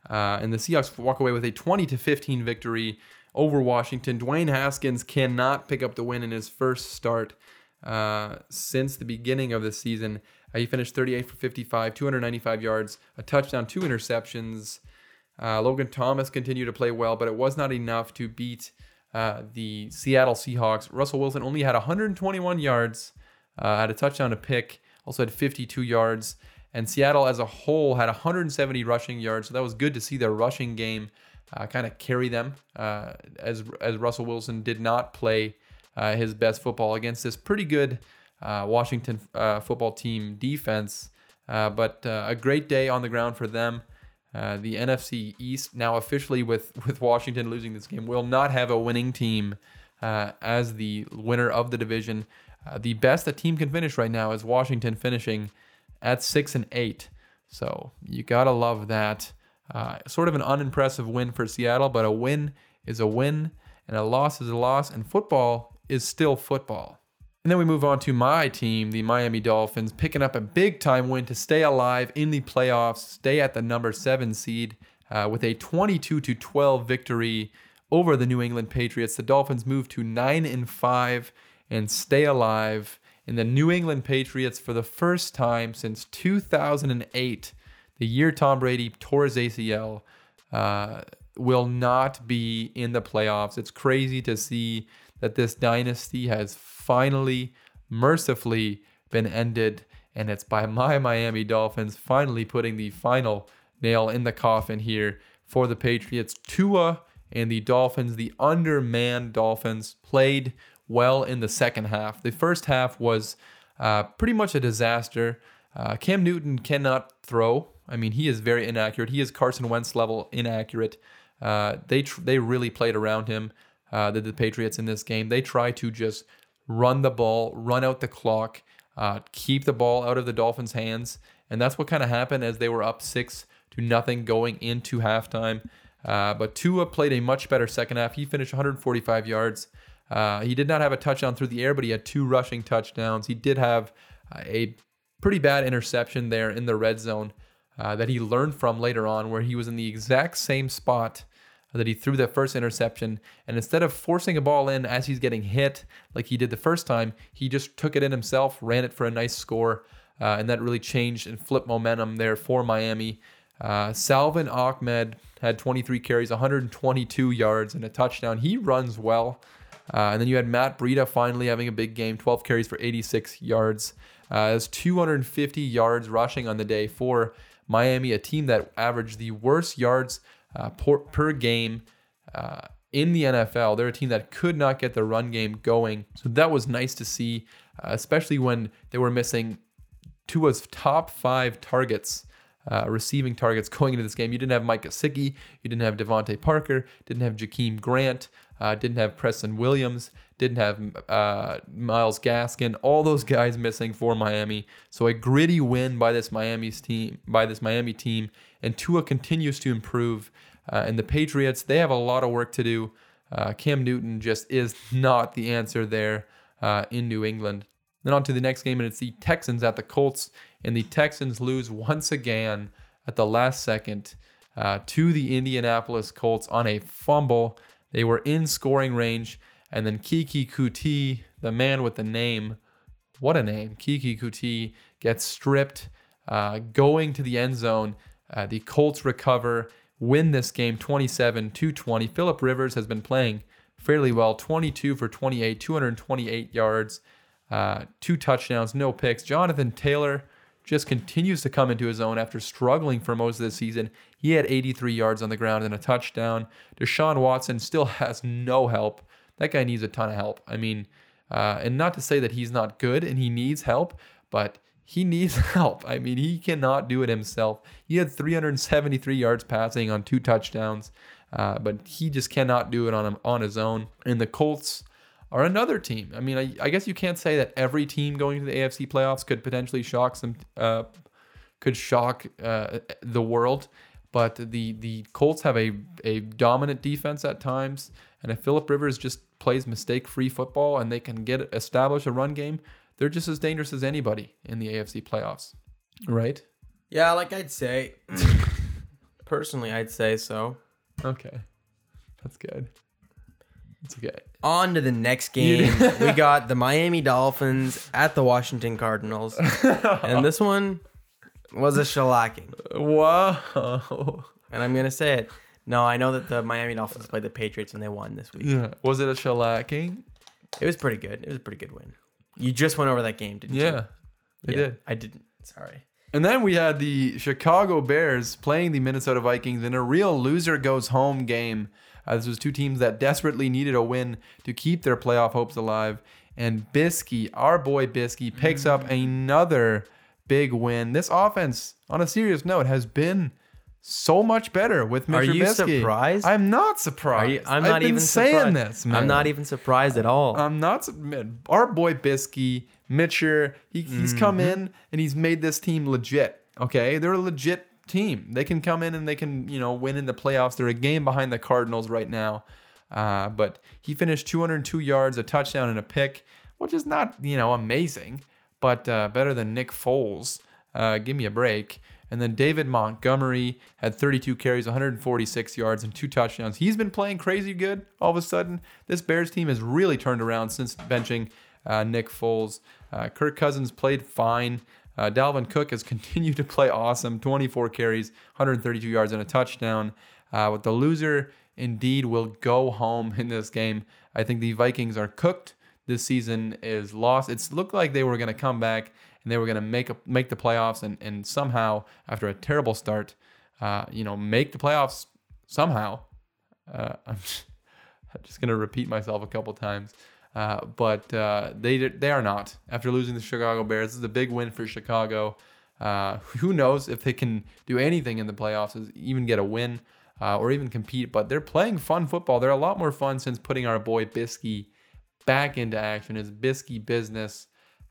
Uh, and the Seahawks walk away with a 20 to 15 victory over Washington. Dwayne Haskins cannot pick up the win in his first start uh, since the beginning of the season. Uh, he finished 38 for 55, 295 yards, a touchdown, two interceptions. Uh, Logan Thomas continued to play well, but it was not enough to beat uh, the Seattle Seahawks. Russell Wilson only had 121 yards, uh, had a touchdown to pick, also had 52 yards. And Seattle as a whole had 170 rushing yards. So that was good to see their rushing game kind of carry them as, as Russell Wilson did not play uh, his best football against this pretty good uh, Washington uh, football team defense. Uh, but a great day on the ground for them. the NFC East now officially with, with Washington losing this game will not have a winning team as the winner of the division. the best a team can finish right now is Washington finishing at six and eight. So you gotta love that. Uh, sort of an unimpressive win for Seattle, but a win is a win, and a loss is a loss, and football is still football. And then we move on to my team, the Miami Dolphins, picking up a big time win to stay alive in the playoffs, stay at the number seven seed uh, with a 22 to 12 victory over the New England Patriots. The Dolphins move to nine and five and stay alive in the New England Patriots for the first time since 2008, the year Tom Brady tore his ACL, uh, will not be in the playoffs. It's crazy to see that this dynasty has finally, mercifully been ended, and it's by my Miami Dolphins finally putting the final nail in the coffin here for the Patriots. Tua and the Dolphins, the undermanned Dolphins, played well in the second half. The first half was uh, pretty much a disaster. Uh, Cam Newton cannot throw. I mean, he is very inaccurate. He is Carson Wentz level inaccurate. Uh, they tr- they really played around him. Uh, the, the Patriots in this game. They try to just run the ball, run out the clock, uh, keep the ball out of the Dolphins' hands, and that's what kind of happened as they were up six to nothing going into halftime. Uh, but Tua played a much better second half. He finished 145 yards. Uh, he did not have a touchdown through the air, but he had two rushing touchdowns. He did have uh, a pretty bad interception there in the red zone uh, that he learned from later on, where he was in the exact same spot that he threw that first interception. And instead of forcing a ball in as he's getting hit, like he did the first time, he just took it in himself, ran it for a nice score. Uh, and that really changed and flipped momentum there for Miami. Uh, Salvon Ahmed had 23 carries, 122 yards, and a touchdown. He runs well. Uh, and then you had Matt Breida finally having a big game, 12 carries for 86 yards. Uh, 250 yards rushing on the day for Miami, a team that averaged the worst yards uh, per, per, game uh, in the NFL. They're a team that could not get the run game going. So that was nice to see, uh, especially when they were missing Tua's top five targets uh, receiving targets going into this game. You didn't have Mike Gesicki, you didn't have DeVante Parker, didn't have Jakeem Grant, uh, didn't have Preston Williams, didn't have uh, Myles Gaskin. All those guys missing for Miami. So a gritty win by this Miami's team, by this Miami team, and Tua continues to improve. Uh, and the Patriots, they have a lot of work to do. Uh, Cam Newton just is not the answer there uh, in New England. Then on to the next game, and it's the Texans at the Colts, and the Texans lose once again at the last second uh, to the Indianapolis Colts on a fumble. They were in scoring range, and then Keke Coutee, the man with the name, what a name, Keke Coutee gets stripped, uh, going to the end zone. Uh, the Colts recover, win this game 27 to 20. Philip Rivers has been playing fairly well 22 for 28, 228 yards, uh, two touchdowns, no picks. Jonathan Taylor just continues to come into his own after struggling for most of the season. He had 83 yards on the ground and a touchdown. Deshaun Watson still has no help. That guy needs a ton of help. I mean, uh, and not to say that he's not good and he needs help, but he needs help. I mean, he cannot do it himself. He had 373 yards passing on two touchdowns, uh, but he just cannot do it on on his own. And the Colts are another team. I mean, I, I guess you can't say that every team going to the AFC playoffs could potentially shock some, uh, could shock uh, the world. But the the Colts have a a dominant defense at times, and if Philip Rivers just plays mistake free football and they can get establish a run game, they're just as dangerous as anybody in the AFC playoffs, right? Yeah, like I'd say, personally, I'd say so. Okay, that's good. It's okay. On to the next game. we got the Miami Dolphins at the Washington Cardinals. and this one was a shellacking. Wow. And I'm going to say it. No, I know that the Miami Dolphins played the Patriots and they won this week. Yeah. Was it a shellacking? It was pretty good. It was a pretty good win. You just went over that game, didn't you? Yeah, they Yeah, did. I didn't. Sorry. And then we had the Chicago Bears playing the Minnesota Vikings in a real loser goes home game. Uh, this was two teams that desperately needed a win to keep their playoff hopes alive. And Bisky, our boy Bisky, picks up another big win. This offense, on a serious note, has been so much better with Mr. Are you surprised? I'm not surprised. you, I'm not even saying surprised. this. Man. I'm not even surprised at all. I'm not. man, Our boy Bisky, Mitcher, he, he's come Mm-hmm. in and he's made this team legit. Okay, they're a legit team. They can come in and they can you know win in the playoffs. They're a game behind the Cardinals right now, uh, but he finished 202 yards, a touchdown, and a pick, which is not you know amazing, but uh, better than Nick Foles. Uh, give me a break. And then David Montgomery had 32 carries, 146 yards, and two touchdowns. He's been playing crazy good all of a sudden. This Bears team has really turned around since benching uh, Nick Foles. Uh, Kirk Cousins played fine. Uh, Dalvin Cook has continued to play awesome 24 carries, 132 yards, and a touchdown. Uh, but the loser indeed will go home in this game. I think the Vikings are cooked. This season is lost. It's looked like they were going to come back and they were going to make a, make the playoffs and, and somehow after a terrible start, uh, you know, make the playoffs somehow. Uh, I'm just, going to repeat myself a couple times. Uh, but uh, they they are not after losing the Chicago Bears. This is a big win for Chicago. Uh, who knows if they can do anything in the playoffs, even get a win uh, or even compete? But they're playing fun football. They're a lot more fun since putting our boy Bisky back into action. It's Bisky business,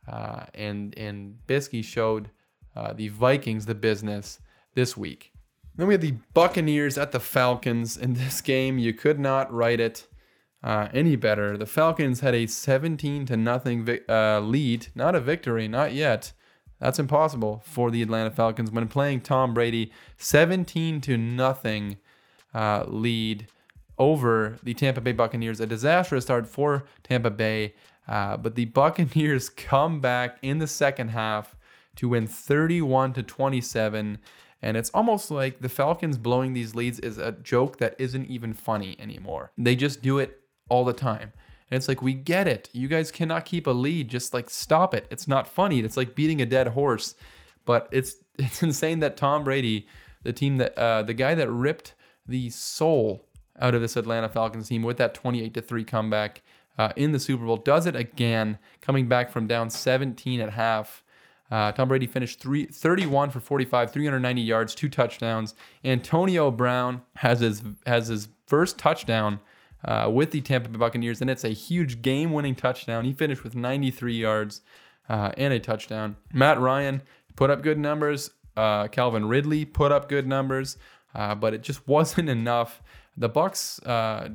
uh, and and Bisky showed uh, the Vikings the business this week. Then we had the Buccaneers at the Falcons. In this game, you could not write it uh, any better. The Falcons had a 17 to nothing uh, lead, not a victory, not yet. That's impossible for the Atlanta Falcons when playing Tom Brady. 17 to nothing uh, lead over the Tampa Bay Buccaneers. A disastrous start for Tampa Bay, uh, but the Buccaneers come back in the second half to win 31 to 27. And it's almost like the Falcons blowing these leads is a joke that isn't even funny anymore. They just do it all the time. And it's like, we get it. You guys cannot keep a lead. Just like stop it. It's not funny. It's like beating a dead horse. But it's it's insane that Tom Brady, the team that uh, the guy that ripped the soul out of this Atlanta Falcons team with that 28 to 3 comeback uh, in the Super Bowl, does it again, coming back from down 17 at half. Uh, Tom Brady finished three, 31 for 45, 390 yards, two touchdowns. Antonio Brown has his has his first touchdown uh, with the Tampa Bay Buccaneers, and it's a huge game-winning touchdown. He finished with 93 yards uh, and a touchdown. Matt Ryan put up good numbers. Uh, Calvin Ridley put up good numbers, uh, but it just wasn't enough. The Bucks, uh,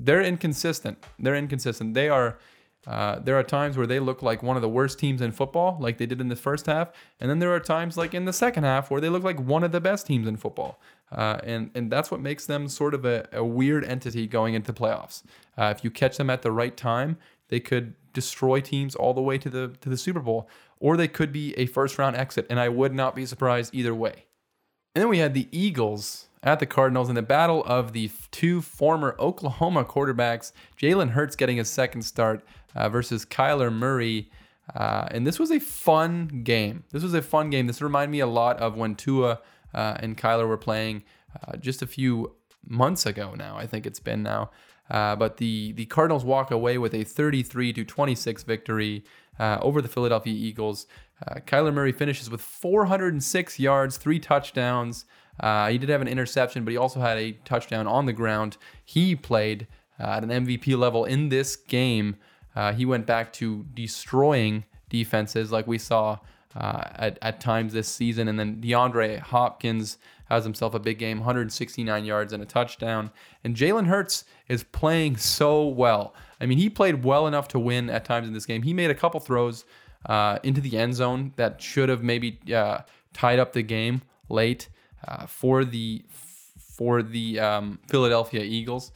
they're inconsistent. They're inconsistent. They are. Uh, there are times where they look like one of the worst teams in football, like they did in the first half, and then there are times, like in the second half, where they look like one of the best teams in football. Uh, and and that's what makes them sort of a, a weird entity going into playoffs. Uh, if you catch them at the right time, they could destroy teams all the way to the to the Super Bowl, or they could be a first round exit, and I would not be surprised either way. And then we had the Eagles at the Cardinals in the battle of the two former Oklahoma quarterbacks, Jalen Hurts getting his second start uh, versus Kyler Murray. Uh, and this was a fun game. This was a fun game. This reminded me a lot of when Tua uh, and Kyler were playing uh, just a few months ago now. I think it's been now. Uh, but the the Cardinals walk away with a 33 to 26 victory uh, over the Philadelphia Eagles. Kyler Murray finishes with 406 yards, three touchdowns. Uh, he did have an interception, but he also had a touchdown on the ground. He played at an MVP level in this game. he went back to destroying defenses like we saw uh, at, at times this season. And then DeAndre Hopkins has himself a big game 169 yards and a touchdown. And Jalen Hurts is playing so well. I mean, he played well enough to win at times in this game. He made a couple throws uh, into the end zone that should have maybe uh, tied up the game late uh, for the for the um, Philadelphia Eagles.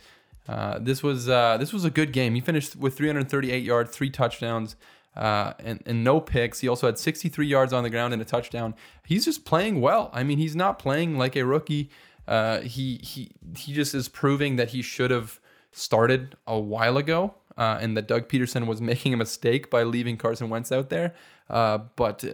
Uh, this was uh, this was a good game. He finished with 338 yards, three touchdowns uh, and, and no picks. He also had 63 yards on the ground and a touchdown. He's just playing well. I mean, he's not playing like a rookie. Uh, he he he just is proving that he should have started a while ago, uh, and that Doug Pederson was making a mistake by leaving Carson Wentz out there. Uh, but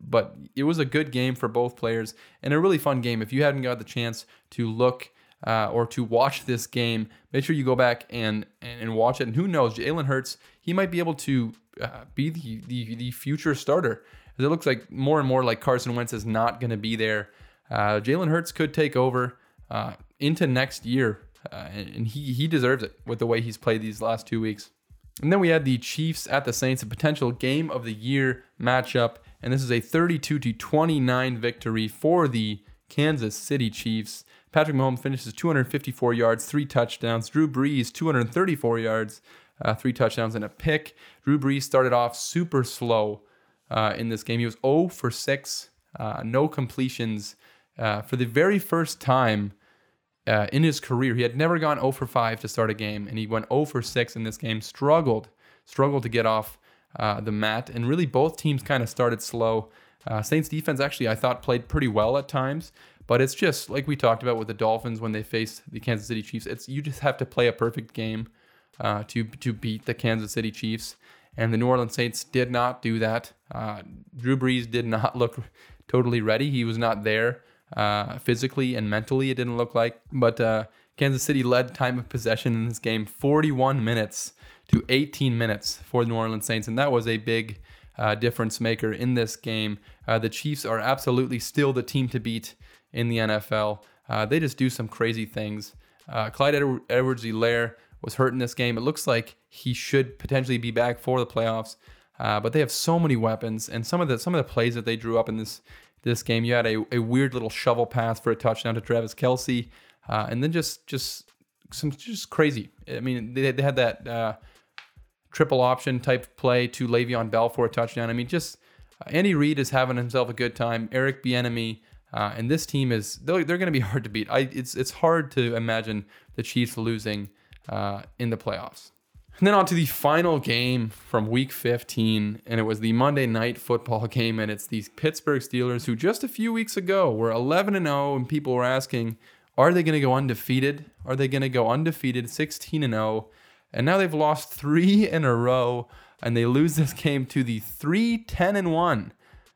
but it was a good game for both players and a really fun game. If you hadn't got the chance to look uh, or to watch this game, make sure you go back and and, watch it. And who knows, Jalen Hurts, he might be able to uh, be the, the the future starter. It looks like more and more like Carson Wentz is not going to be there. Uh, Jalen Hurts could take over uh, into next year, uh, and, and he he deserves it with the way he's played these last two weeks. And then we had the Chiefs at the Saints, a potential game of the year matchup, and this is a 32 to 29 victory for the Kansas City Chiefs. Patrick Mahomes finishes 254 yards, three touchdowns. Drew Brees 234 yards, uh, three touchdowns and a pick. Drew Brees started off super slow uh, in this game. He was 0 for 6, uh, no completions uh, for the very first time uh, in his career. He had never gone 0 for 5 to start a game, and he went 0 for 6 in this game. Struggled, struggled to get off uh, the mat, and really both teams kind of started slow. Saints defense actually, I thought, played pretty well at times. But it's just like we talked about with the Dolphins when they face the Kansas City Chiefs. It's you just have to play a perfect game uh, to to beat the Kansas City Chiefs, and the New Orleans Saints did not do that. Uh, Drew Brees did not look totally ready. He was not there uh, physically and mentally. It didn't look like, but uh, Kansas City led time of possession in this game, 41 minutes to 18 minutes for the New Orleans Saints, and that was a big. Uh, difference maker in this game. Uh, the Chiefs are absolutely still the team to beat in the NFL. Uh, they just do some crazy things. Uh, Clyde Edward- Edwards-Helaire was hurt in this game. It looks like he should potentially be back for the playoffs. Uh, but they have so many weapons, and some of the some of the plays that they drew up in this this game. You had a, a weird little shovel pass for a touchdown to Travis Kelce, uh, and then just just some just crazy. I mean, they, they had that uh, triple option type play to Le'Veon Bell for a touchdown. I mean, just uh, Andy Reid is having himself a good time. Eric Bieniemy uh, and this team is they're, they're going to be hard to beat. I, it's it's hard to imagine the Chiefs losing uh, in the playoffs. And then on to the final game from Week 15, and it was the Monday Night Football game, and it's these Pittsburgh Steelers who just a few weeks ago were 11 and 0, and people were asking, are they going to go undefeated? Are they going to go undefeated, 16 and 0? And now they've lost three in a row, and they lose this game to the 3 10 and 1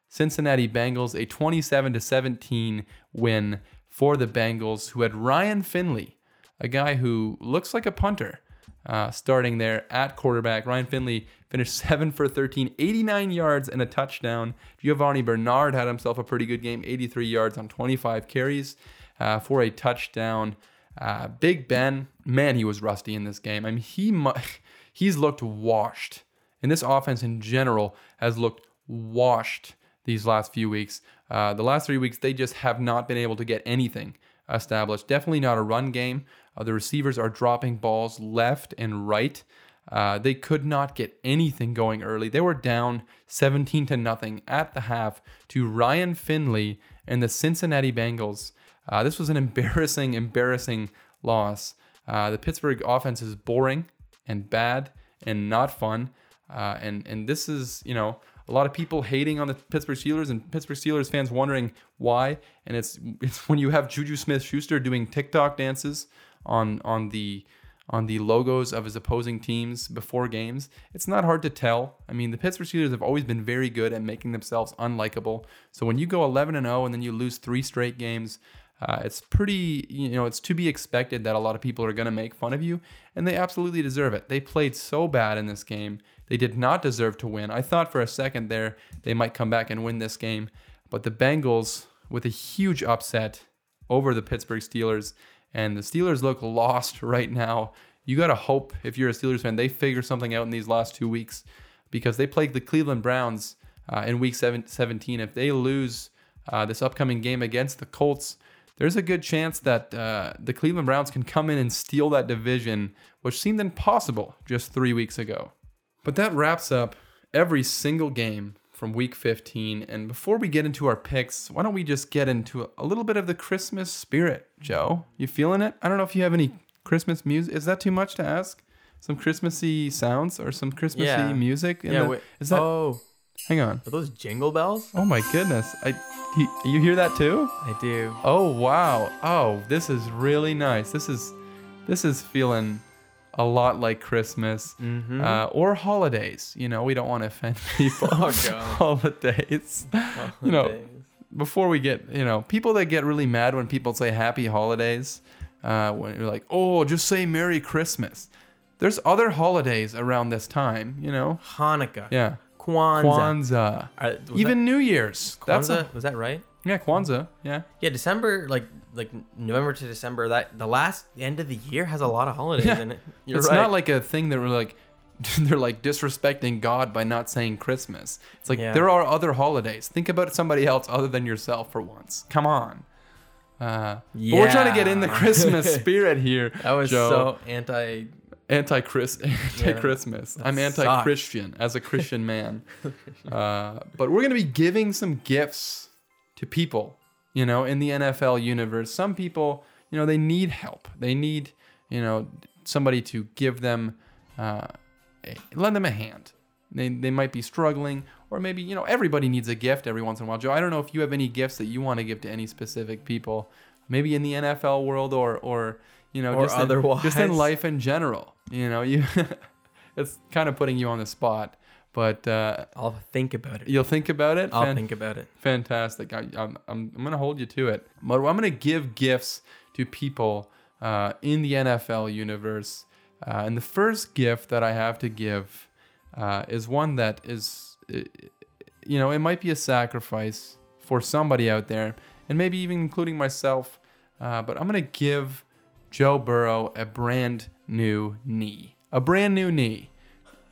Cincinnati Bengals, a 27 to 17 win for the Bengals, who had Ryan Finley, a guy who looks like a punter. uh, starting there at quarterback. Ryan Finley finished 7 for 13, 89 yards and a touchdown. Giovani Bernard had himself a pretty good game, 83 yards on 25 carries uh, for a touchdown. Uh, Big Ben, man, he was rusty in this game. I mean, he mu- he's looked washed. And this offense in general has looked washed these last few weeks. Uh, the last three weeks, they just have not been able to get anything established. Definitely not a run game. Uh, the receivers are dropping balls left and right. Uh, they could not get anything going early. They were down 17 to nothing at the half to Ryan Finley and the Cincinnati Bengals. Uh, this was an embarrassing, embarrassing loss. Uh, the Pittsburgh offense is boring and bad and not fun. Uh, and and this is you know a lot of people hating on the Pittsburgh Steelers and Pittsburgh Steelers fans wondering why. And it's it's when you have Juju Smith-Schuster doing TikTok dances on on the on the logos of his opposing teams before games. It's not hard to tell. I mean, the Pittsburgh Steelers have always been very good at making themselves unlikable. So when you go 11 and 0 and then you lose three straight games, uh, it's pretty, you know, it's to be expected that a lot of people are going to make fun of you, and they absolutely deserve it. They played so bad in this game. They did not deserve to win. I thought for a second there they might come back and win this game, but the Bengals, with a huge upset over the Pittsburgh Steelers, and the Steelers look lost right now. You got to hope, if you're a Steelers fan, they figure something out in these last two weeks because they played the Cleveland Browns uh, in week seven, 17. If they lose uh, this upcoming game against the Colts, there's a good chance that uh, the Cleveland Browns can come in and steal that division, which seemed impossible just three weeks ago. But that wraps up every single game from week 15. And before we get into our picks, why don't we just get into a little bit of the Christmas spirit, Joe? You feeling it? I don't know if you have any Christmas music. Is that too much to ask? Some Christmassy sounds or some Christmassy Yeah. music? in yeah. the- is that? oh, hang on. are those jingle bells? Oh my goodness! I you, you hear that too? I do. Oh wow! Oh, this is really nice. This is this is feeling a lot like Christmas Mm-hmm. uh, or holidays. You know, we don't want to offend people. Oh, God. holidays. you know, before we get, you know, people that get really mad when people say happy holidays, uh, when you're like, oh, just say Merry Christmas. There's other holidays around this time, you know? Hanukkah. Yeah. Kwanzaa. Kwanzaa. Uh, Even New Year's. that, That's Kwanzaa? a, was that right? yeah, Kwanzaa. Yeah. Yeah, December, like like November to December. That the last end of the year has a lot of holidays Yeah. in it. You're it's right. not like a thing that we're like, they're like disrespecting God by not saying Christmas. It's like Yeah. there are other holidays. Think about somebody else other than yourself for once. Come on. Uh, But we're trying to get in the Christmas spirit here. that was Joe. so anti. Anti Chris anti Christmas. I'm anti Christian as a Christian man. uh, but we're gonna be giving some gifts to people, you know, in the NFL universe. Some people, you know, they need help. They need, you know, somebody to give them, uh, a, lend them a hand. They, they might be struggling, or maybe you know everybody needs a gift every once in a while. Joe, I don't know if you have any gifts that you want to give to any specific people, maybe in the NFL world or or you know Or just in, just in life in general. You know, you it's kind of putting you on the spot, but uh, I'll think about it. you'll think about it. I'll Fan- think about it. Fantastic. I, I'm, I'm, I'm going to hold you to it. But I'm going to give gifts to people uh, in the NFL universe. Uh, and the first gift that I have to give uh, is one that is, you know, it might be a sacrifice for somebody out there, and maybe even including myself. Uh, but I'm going to give Joe Burrow a brand new knee. A brand new knee.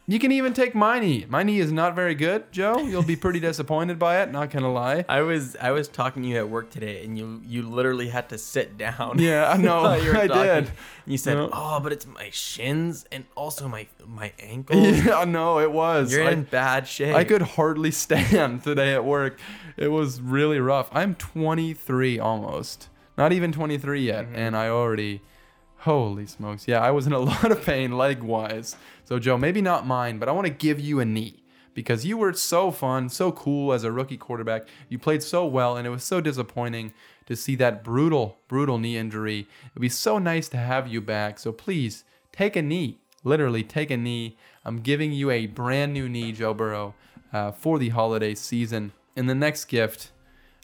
You can even take my knee. My knee is not very good, Joe. You'll be pretty disappointed by it, not gonna lie. I was I was talking to you at work today, and you you literally had to sit down. Yeah, I know. while you were I talking. did. You said, No. "Oh, but it's my shins and also my my ankles." Yeah, no, it was. You're I, in bad shape. I could hardly stand today at work. It was really rough. I'm 23 almost. Not even 23 yet, Mm-hmm. and I already Holy smokes. Yeah, I was in a lot of pain leg wise. So, Joe, maybe not mine, but I want to give you a knee because you were so fun, so cool as a rookie quarterback. You played so well, and it was so disappointing to see that brutal, brutal knee injury. It'd be so nice to have you back. So, please take a knee. Literally, take a knee. I'm giving you a brand new knee, Joe Burrow, uh, for the holiday season. And the next gift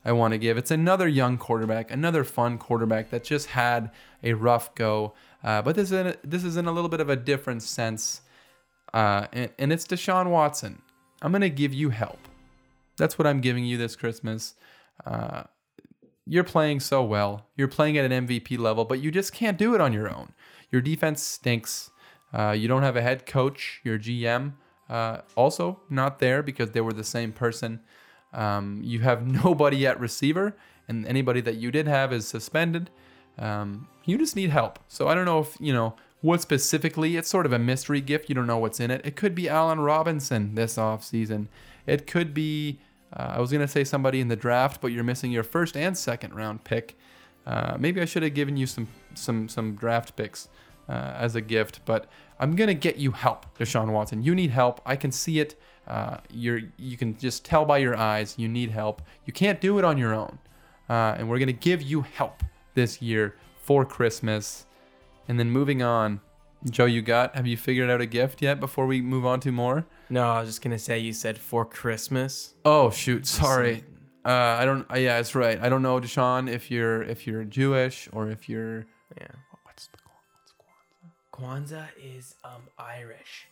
I want to give. It's another young quarterback, another fun quarterback that just had a rough go. Uh, but this is in, this is in a little bit of a different sense, uh, and, and it's Deshaun Watson. I'm gonna give you help. That's what I'm giving you this Christmas. Uh, you're playing so well. You're playing at an MVP level, but you just can't do it on your own. Your defense stinks. Uh, you don't have a head coach. Your GM uh, also not there because they were the same person. Um, you have nobody at receiver, and anybody that you did have is suspended. Um, you just need help. So I don't know if you know what specifically. It's sort of a mystery gift. You don't know what's in it. It could be Allen Robinson this offseason. It could be uh, I was gonna say somebody in the draft, but you're missing your first and second round pick. Uh, maybe I should have given you some some some draft picks uh, as a gift, but I'm gonna get you help, Deshaun Watson. You need help. I can see it. Uh, you're you can just tell by your eyes you need help. You can't do it on your own, uh, and we're gonna give you help this year for Christmas. And then moving on, Joe, you got? Have you figured out a gift yet before we move on to more? No, I was just gonna say you said for Christmas. Oh shoot, sorry. Uh, I don't. Uh, yeah, that's right. I don't know, Deshaun, if you're if you're Jewish or if you're. Yeah. What's the what's Kwanzaa? Kwanzaa is um Irish.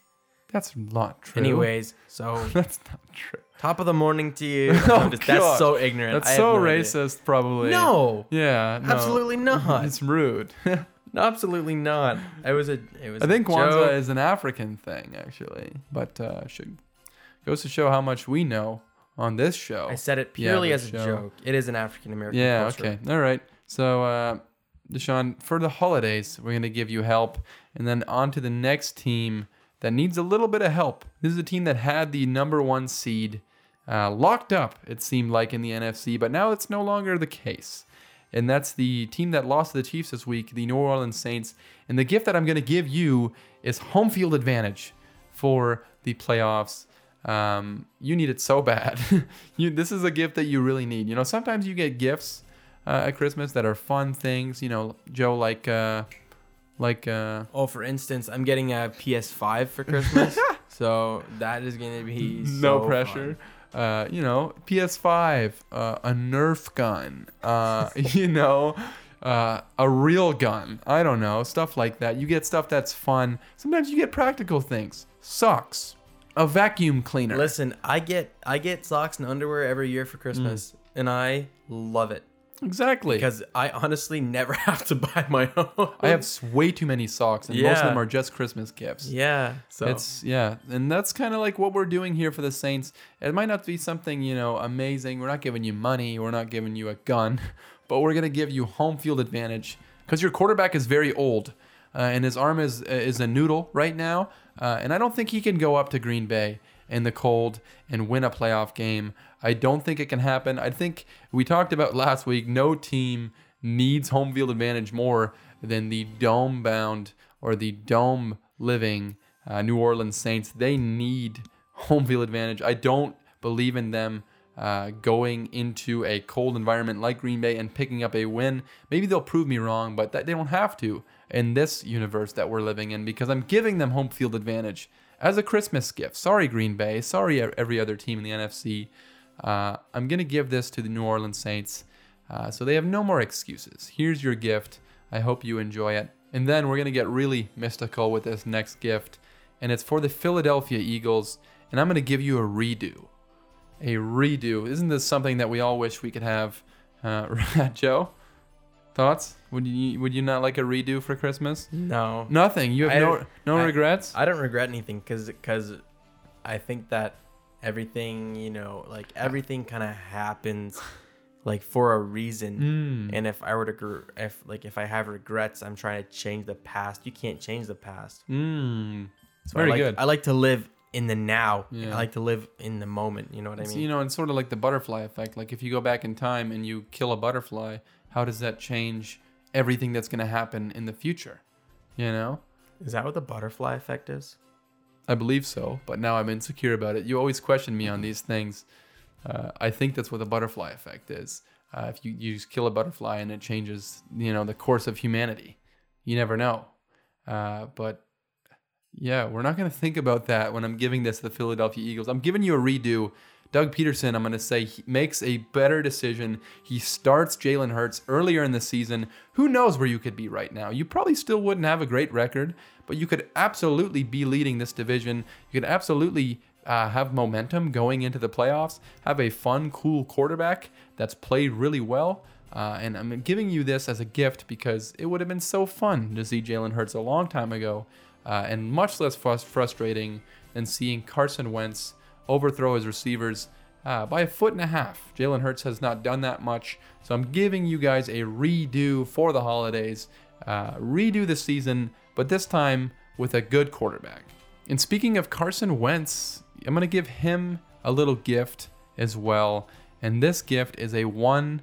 That's not true. Anyways, so that's not true. top of the morning to you. Oh, just- that's so ignorant. That's I so no idea. racist, probably. No, Yeah. No. absolutely not. It's rude. absolutely not. It was a. It was. I think Kwanzaa joke. is an African thing, actually, but uh, should goes to show how much we know on this show. I said it purely the as a show. joke. It is an African American. Yeah, culture. okay. All right. So, uh, Deshaun, for the holidays, we're going to give you help. And then on to the next team that needs a little bit of help. This is a team that had the number one seed uh, locked up, it seemed like, in the NFC, but now it's no longer the case. And that's the team that lost to the Chiefs this week, the New Orleans Saints. And the gift that I'm going to give you is home field advantage for the playoffs. Um, you need it so bad. you, this is a gift that you really need. You know, sometimes you get gifts uh, at Christmas that are fun things. You know, Joe, like, uh, like, uh, Oh, for instance, I'm getting a PS5 for Christmas, so that is gonna be no so pressure. fun. Uh, you know, PS5, uh, a Nerf gun, uh, you know, uh, a real gun. I don't know, stuff like that. You get stuff that's fun. Sometimes you get practical things. Socks, a vacuum cleaner. Listen, I get I get socks and underwear every year for Christmas, and I love it exactly. because I honestly never have to buy my own. I have way too many socks, and most of them are just Christmas gifts. yeah, so It's yeah, and that's kind of like what we're doing here for the Saints. It might not be something you know amazing. We're not giving you money. We're not giving you a gun, but we're gonna give you home field advantage because your quarterback is very old, uh, and his arm is is a noodle right now. Uh, and I don't think he can go up to Green Bay in the cold and win a playoff game. I don't think it can happen. I think we talked about last week. No team needs home field advantage more than the dome bound or the dome living uh, New Orleans Saints. They need home field advantage. I don't believe in them uh, going into a cold environment like Green Bay and picking up a win. Maybe they'll prove me wrong, but that, they don't have to in this universe that we're living in because I'm giving them home field advantage as a Christmas gift. Sorry, Green Bay. Sorry, every other team in the NFC. Uh, I'm going to give this to the New Orleans Saints. Uh, so they have no more excuses. Here's your gift. I hope you enjoy it. And then we're going to get really mystical with this next gift. And it's for the Philadelphia Eagles. And I'm going to give you a redo. A redo. Isn't this something that we all wish we could have? Uh, Joe? Thoughts? Would you would you not like a redo for Christmas? no, Nothing. You have I no no I- regrets. I don't regret anything because because I think that everything you know like everything kind of happens like for a reason. Mm. And if I were to if like if I have regrets, I'm trying to change the past. You can't change the past. Mm. So Very I like, good. I like to live in the now. Yeah. I like to live in the moment. You know what I mean? you know, it's sort of like the butterfly effect. Like if you go back in time and you kill a butterfly, how does that change everything that's going to happen in the future? You know? Is that what the butterfly effect is? I believe so, but now I'm insecure about it. You always question me on these things. Uh, I think that's what the butterfly effect is. Uh, if you, you just kill a butterfly and it changes, you know, the course of humanity, you never know. Uh, but yeah, we're not going to think about that when I'm giving this to the Philadelphia Eagles. I'm giving you a redo. Doug Pederson, I'm going to say, makes a better decision. He starts Jalen Hurts earlier in the season. Who knows where you could be right now? You probably still wouldn't have a great record, but you could absolutely be leading this division. You could absolutely uh, have momentum going into the playoffs, have a fun, cool quarterback that's played really well. Uh, and I'm giving you this as a gift because it would have been so fun to see Jalen Hurts a long time ago, uh, and much less frust- frustrating than seeing Carson Wentz overthrow his receivers uh, by a foot and a half. Jalen Hurts has not done that much, so I'm giving you guys a redo for the holidays, uh, redo the season, but this time with a good quarterback. And speaking of Carson Wentz, I'm going to give him a little gift as well. And this gift is a one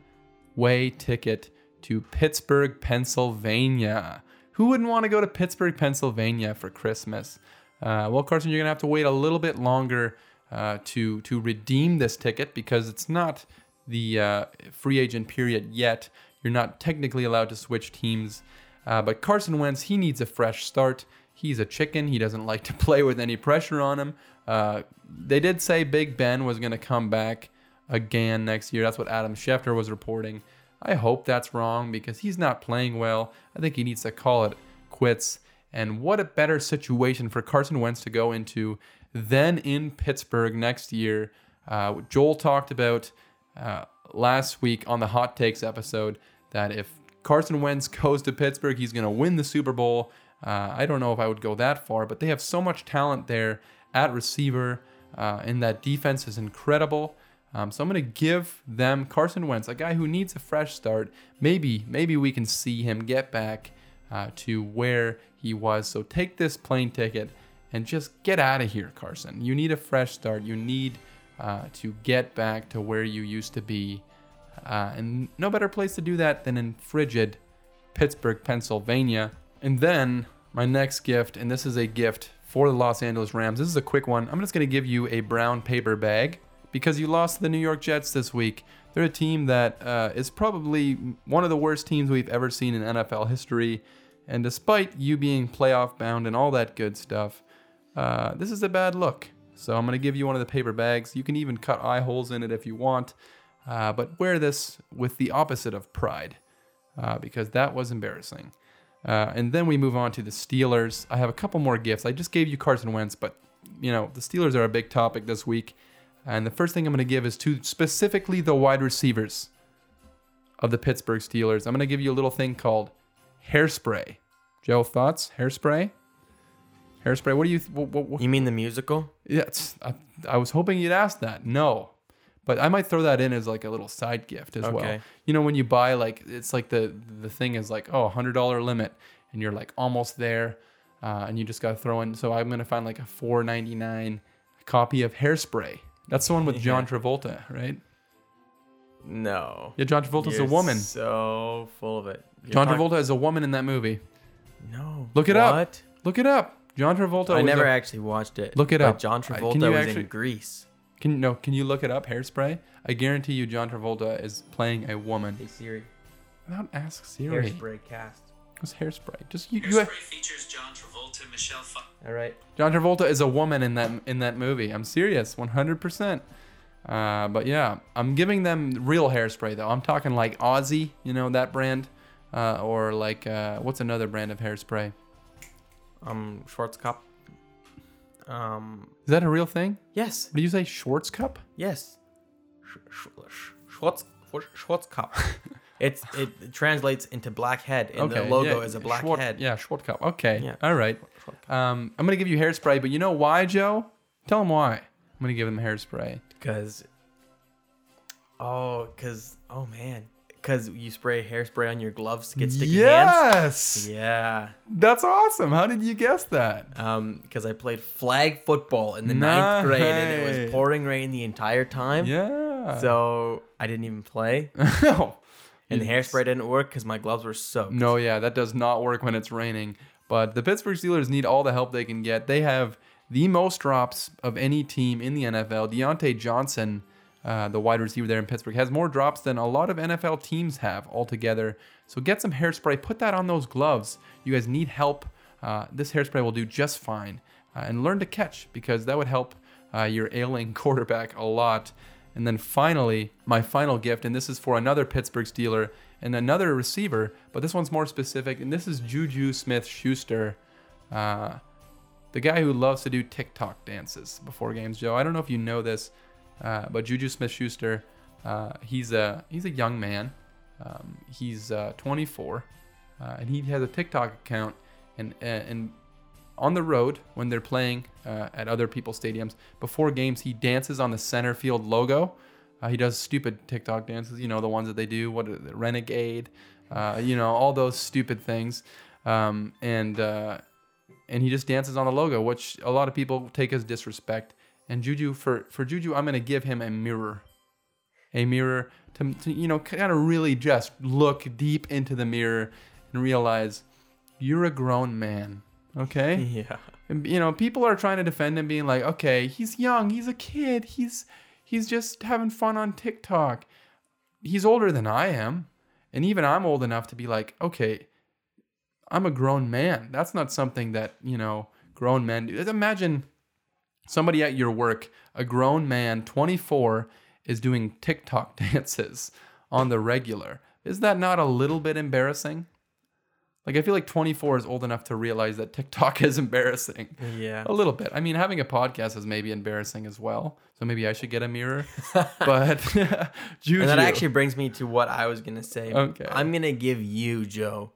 way ticket to Pittsburgh, Pennsylvania. Who wouldn't want to go to Pittsburgh, Pennsylvania for Christmas? Uh, well, Carson, you're going to have to wait a little bit longer uh, to, to redeem this ticket because it's not the uh, free agent period yet. You're not technically allowed to switch teams. Uh, but Carson Wentz, he needs a fresh start. He's a chicken. He doesn't like to play with any pressure on him. Uh, they did say Big Ben was going to come back again next year. That's what Adam Schefter was reporting. I hope that's wrong because he's not playing well. I think he needs to call it quits. And what a better situation for Carson Wentz to go into than in Pittsburgh next year. Uh, Joel talked about uh, last week on the Hot Takes episode that if Carson Wentz goes to Pittsburgh, he's going to win the Super Bowl. Uh, I don't know if I would go that far, but they have so much talent there at receiver, uh, and that defense is incredible. Um, so I'm going to give them Carson Wentz, a guy who needs a fresh start. Maybe, maybe we can see him get back uh, to where he was. So take this plane ticket and just get out of here, Carson. You need a fresh start. You need uh, to get back to where you used to be. Uh, and no better place to do that than in frigid Pittsburgh, Pennsylvania. And then my next gift, and this is a gift for the Los Angeles Rams. This is a quick one. I'm just going to give you a brown paper bag because you lost the New York Jets this week. They're a team that uh, is probably one of the worst teams we've ever seen in NFL history. And despite you being playoff bound and all that good stuff, uh, this is a bad look. So I'm going to give you one of the paper bags. You can even cut eye holes in it if you want. Uh, but wear this with the opposite of pride uh, because that was embarrassing. Uh, and then we move on to the Steelers. I have a couple more gifts. I just gave you Carson Wentz, but you know the Steelers are a big topic this week. And the first thing I'm going to give is to specifically the wide receivers of the Pittsburgh Steelers. I'm going to give you a little thing called hairspray. Joe, thoughts? Hairspray? Hairspray. What do you? What, what, what? You mean the musical? Yeah, I, I was hoping you'd ask that. No, but I might throw that in as like a little side gift as well. Okay. You know, when you buy like it's like the the thing is like oh hundred dollar limit, and you're like almost there, uh, and you just gotta throw in. So I'm gonna find like a four ninety nine copy of Hairspray. That's the one with John Travolta, right? No. Yeah, John Travolta's a You're woman. So full of it. You're John talk- Travolta is a woman in that movie. No. Look it up. Look it up. John Travolta. I was never a- actually watched it. Look it but up. John Uh, can Travolta you was actually- in Grease. Can no? Can you look it up? Hairspray. I guarantee you, John Travolta is playing a woman. Hey Siri. Without ask Siri. Hairspray cast. What's hairspray? Just you. you Hairspray features John Travolta, Michelle Pfeiffer. All right. John Travolta is a woman in that in that movie. I'm serious, 100%. Uh, but yeah, I'm giving them real hairspray though. I'm talking like Aussie, you know that brand, uh, or like uh, what's another brand of hairspray? Um, Schwarzkopf. Um, Is that a real thing? yes, What do you say, Schwartz Cup? yes. Sch- sch- sch- Schwarz Schwarzkopf. it's it translates into black head, and the logo yeah, is a black Schwart- head. Yeah, Schwartz Cup. Okay, Yeah. all right. Um, I'm gonna give you hairspray, but you know why, Joe? Tell them why. I'm gonna give them hairspray. Cause, oh, cause, oh man, cause you spray hairspray on your gloves to get sticky yes, hands. Yeah. that's awesome. How did you guess that? Um, because I played flag football in the ninth grade and it was pouring rain the entire time. Yeah. So I didn't even play, no. and the hairspray didn't work because my gloves were soaked. No, yeah, that does not work when it's raining. But the Pittsburgh Steelers need all the help they can get. They have the most drops of any team in the NFL. Diontae Johnson, uh, the wide receiver there in Pittsburgh, has more drops than a lot of NFL teams have altogether. So get some hairspray, put that on those gloves. You guys need help. Uh, this hairspray will do just fine. Uh, and learn to catch because that would help uh, your ailing quarterback a lot. And then finally, my final gift, and this is for another Pittsburgh Steeler and another receiver, but this one's more specific, and this is Juju Smith Schuster, uh, the guy who loves to do TikTok dances before games. Joe, I don't know if you know this, uh, but Juju Smith Schuster, uh, he's a he's a young man. Um, he's uh, 24, uh, and he has a TikTok account, and and on the road when they're playing uh, at other people's stadiums before games he dances on the center field logo. Uh, he does stupid tiktok dances you know the ones that they do what renegade uh, you know all those stupid things. Um, and uh, and he just dances on the logo which a lot of people take as disrespect and juju for for juju i'm going to give him a mirror a mirror to, to you know kind of really just look deep into the mirror and realize you're a grown man okay Yeah. and, you know, people are trying to defend him, being like, "Okay, he's young, he's a kid, he's he's just having fun on TikTok. He's older than I am, and even I'm old enough to be like, okay, I'm a grown man. That's not something that you know grown men do. Imagine somebody at your work, a grown man, 24, is doing TikTok dances on the regular. Is that not a little bit embarrassing? Like I feel like 24 is old enough to realize that TikTok is embarrassing. Yeah. A little bit. I mean, having a podcast is maybe embarrassing as well. So maybe I should get a mirror. but Juju. And that actually brings me to what I was gonna say. Okay. I'm gonna give you, Joe.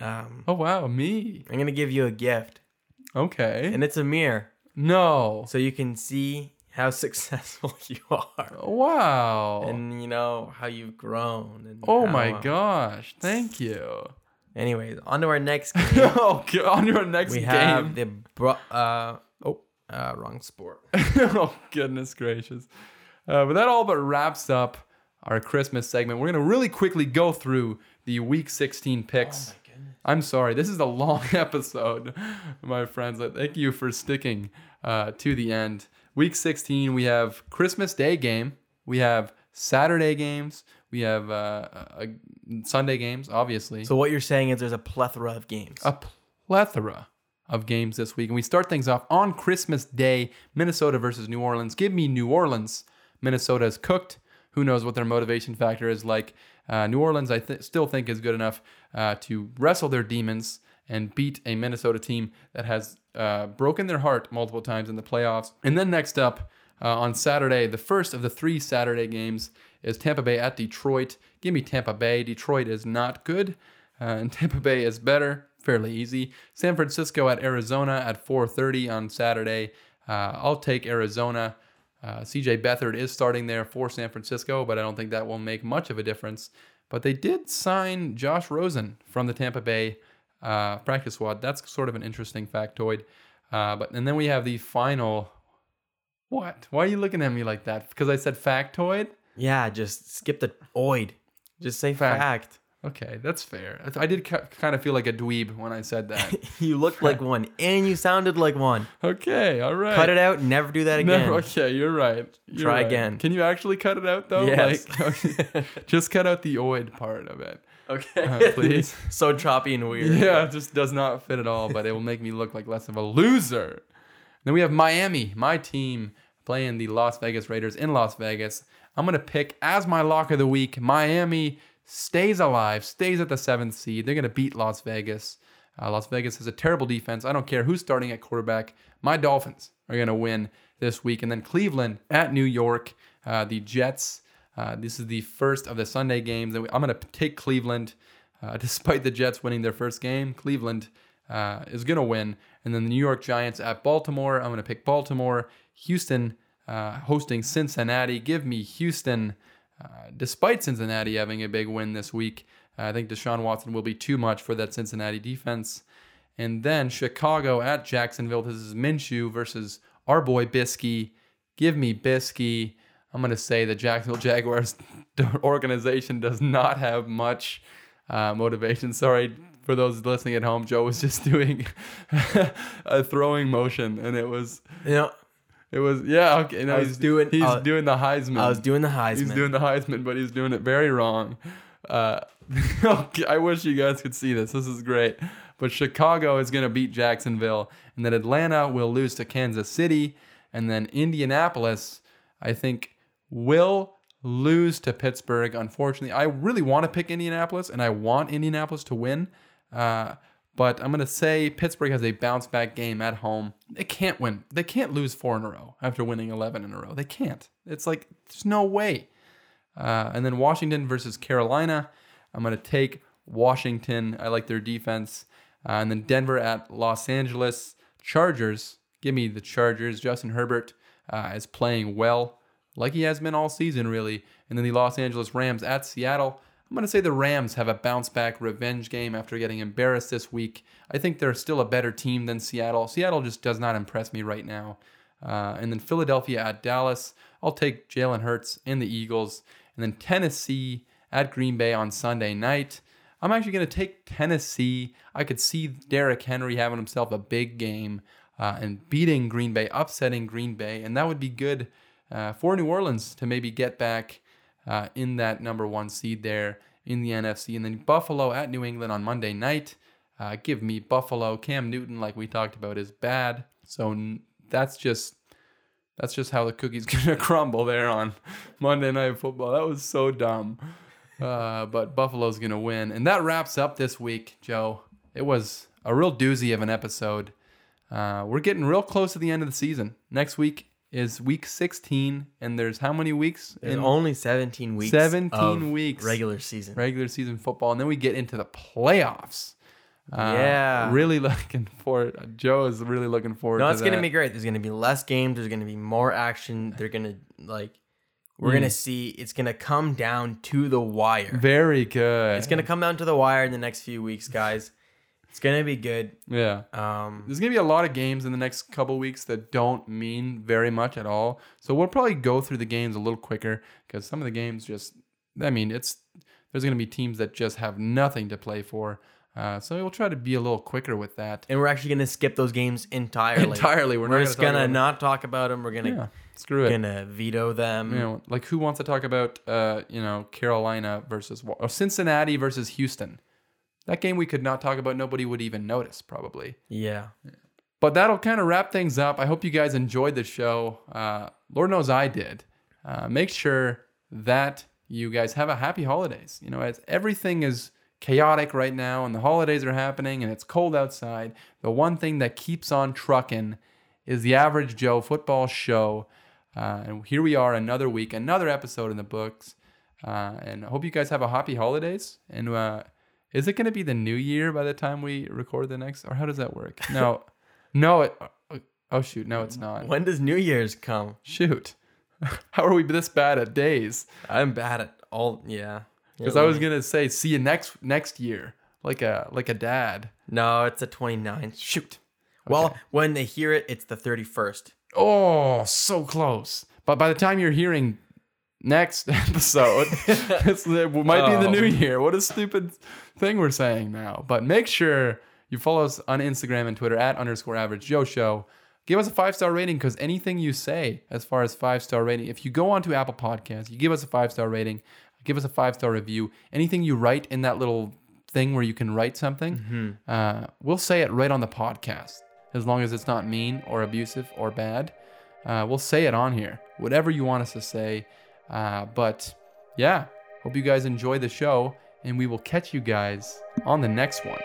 Um, Oh wow, me. I'm gonna give you a gift, Okay. and it's a mirror, no. so you can see how successful you are, Wow. and you know how you've grown. And oh how, my gosh. Thank you. Anyways, on to our next game. oh, on your next we game. have the bro- uh oh uh wrong sport. oh goodness gracious. Uh, but that all but wraps up our Christmas segment. We're gonna really quickly go through the Week 16 picks. I'm sorry, this is a long episode, my friends. Thank you for sticking uh, to the end. Week 16, we have Christmas Day game, we have Saturday games, we have uh, uh, Sunday games, obviously. So what you're saying is there's a plethora of games. a plethora of games this week. And we start things off on Christmas Day Minnesota versus New Orleans. Give me New Orleans. Minnesota is cooked. Who knows what their motivation factor is like? Uh, New Orleans, I th- still think, is good enough uh, to wrestle their demons and beat a Minnesota team that has uh, broken their heart multiple times in the playoffs. And then next up uh, on Saturday, the first of the three Saturday games is Tampa Bay at Detroit. Give me Tampa Bay. Detroit is not good, uh, and Tampa Bay is better. Fairly easy. San Francisco at Arizona at 4:30 on Saturday. Uh, I'll take Arizona. Uh, CJ Beathard is starting there for San Francisco, but I don't think that will make much of a difference. But they did sign Josh Rosen from the Tampa Bay uh, practice squad. That's sort of an interesting factoid. Uh, but and then we have the final. What? Why are you looking at me like that? Because I said factoid. yeah, just skip the oid. Just say Fact. fact. Okay, that's fair. I- did ki- kind of feel like a dweeb when I said that. you looked like one, and you sounded like one. okay, all right. Cut it out. Never do that again. Never, okay, you're right. You're Try right. again. Can you actually cut it out though? Yes. Like, just cut out the oid part of it. Okay. Uh, please. so choppy and weird. Yeah, it just does not fit at all, but it will make me look like less of a loser. Then we have Miami, my team, playing the Las Vegas Raiders in Las Vegas. I'm going to pick as my lock of the week Miami stays alive, stays at the seventh seed. They're going to beat Las Vegas. Uh, Las Vegas has a terrible defense. I don't care who's starting at quarterback. My Dolphins are going to win this week. And then Cleveland at New York, uh, the Jets. Uh, this is the first of the Sunday games. I'm going to take Cleveland. Uh, despite the Jets winning their first game, Cleveland uh, is going to win. And then the New York Giants at Baltimore. I'm going to pick Baltimore. Houston uh, hosting Cincinnati. Give me Houston. Uh, despite Cincinnati having a big win this week, I think Deshaun Watson will be too much for that Cincinnati defense. And then Chicago at Jacksonville. This is Minshew versus our boy Bisky. Give me Bisky. I'm going to say the Jacksonville Jaguars organization does not have much uh, motivation. Sorry for those listening at home. Joe was just doing a throwing motion, and it was You know, it was yeah okay. No, I was he's doing- he's uh, doing the Heisman. I was doing the Heisman. He's doing the Heisman, but he's doing it very wrong. Uh, okay, I wish you guys could see this. This is great. But Chicago is going to beat Jacksonville, and then Atlanta will lose to Kansas City. And then Indianapolis, I think, will lose to Pittsburgh. Unfortunately, I really want to pick Indianapolis and I want Indianapolis to win. Uh, but I'm going to say Pittsburgh has a bounce back game at home. They can't win. They can't lose four in a row after winning 11 in a row. They can't. It's like, there's no way. Uh, and then Washington versus Carolina. I'm going to take Washington. I like their defense. Uh, and then Denver at Los Angeles Chargers. Give me the Chargers. Justin Herbert uh, is playing well, like he has been all season, really. And then the Los Angeles Rams at Seattle. I'm going to say the Rams have a bounce back revenge game after getting embarrassed this week. I think they're still a better team than Seattle. Seattle just does not impress me right now. Uh, and then Philadelphia at Dallas. I'll take Jalen Hurts and the Eagles. And then Tennessee at Green Bay on Sunday night. I'm actually going to take Tennessee. I could see Derrick Henry having himself a big game uh, and beating Green Bay, upsetting Green Bay, and that would be good uh, for New Orleans to maybe get back uh, in that number one seed there in the NFC. And then Buffalo at New England on Monday night. Uh, give me Buffalo. Cam Newton, like we talked about, is bad. So that's just that's just how the cookie's gonna crumble there on Monday Night Football. That was so dumb. Uh, but Buffalo's gonna win, and that wraps up this week, Joe. It was a real doozy of an episode. Uh, we're getting real close to the end of the season. Next week is week 16, and there's how many weeks There's in only 17 weeks. 17 of weeks. regular season. regular season football, and then we get into the playoffs. Uh, Yeah. really looking forward. Joe is really looking forward. No, it's gonna be great. There's gonna be less games. There's gonna be more action. They're gonna like. We're Mm. gonna see. It's gonna come down to the wire. very good. It's gonna come down to the wire in the next few weeks, guys. It's gonna be good. yeah. Um, There's gonna be a lot of games in the next couple weeks that don't mean very much at all. So we'll probably go through the games a little quicker because some of the games just, I mean, it's there's gonna be teams that just have nothing to play for. Uh, so we'll try to be a little quicker with that. and we're actually gonna skip those games entirely. Entirely, we're, We're, not just gonna, gonna not talk about them. We're gonna yeah, screw it. gonna veto them. You know, like who wants to talk about, uh, you know, Carolina versus or Cincinnati versus Houston? That game we could not talk about. Nobody would even notice, probably. Yeah. But that'll kind of wrap things up. I hope you guys enjoyed the show. Uh, Lord knows I did. Uh, make sure that you guys have a happy holidays. You know, as everything is chaotic right now and the holidays are happening and it's cold outside, the one thing that keeps on trucking is the Average Joe football show. Uh, and here we are, another week, another episode in the books. Uh, and I hope you guys have a happy holidays. And uh, is it going to be the new year by the time we record the next, or how does that work? No, no. It, oh, oh shoot, no, it's not. When does New Year's come? Shoot, how are we this bad at days? I'm bad at all. Yeah. Because I was gonna say, see you next next year, like a like a dad. No, it's the 29th. Shoot. Well, when they hear it, it's the 31st. Oh, so close. But by the time you're hearing next episode, it's, it might be the Oh. new year. What a stupid thing we're saying now. But make sure you follow us on Instagram and Twitter at underscore average Joe Show. Give us a five star rating because anything you say as far as five star rating, if you go onto Apple Podcasts, you give us a five star rating, give us a five star review. Anything you write in that little thing where you can write something, uh, we'll say it right on the podcast as long as it's not mean or abusive or bad. Uh, we'll say it on here, whatever you want us to say. Uh, but yeah, hope you guys enjoy the show, and we will catch you guys on the next one.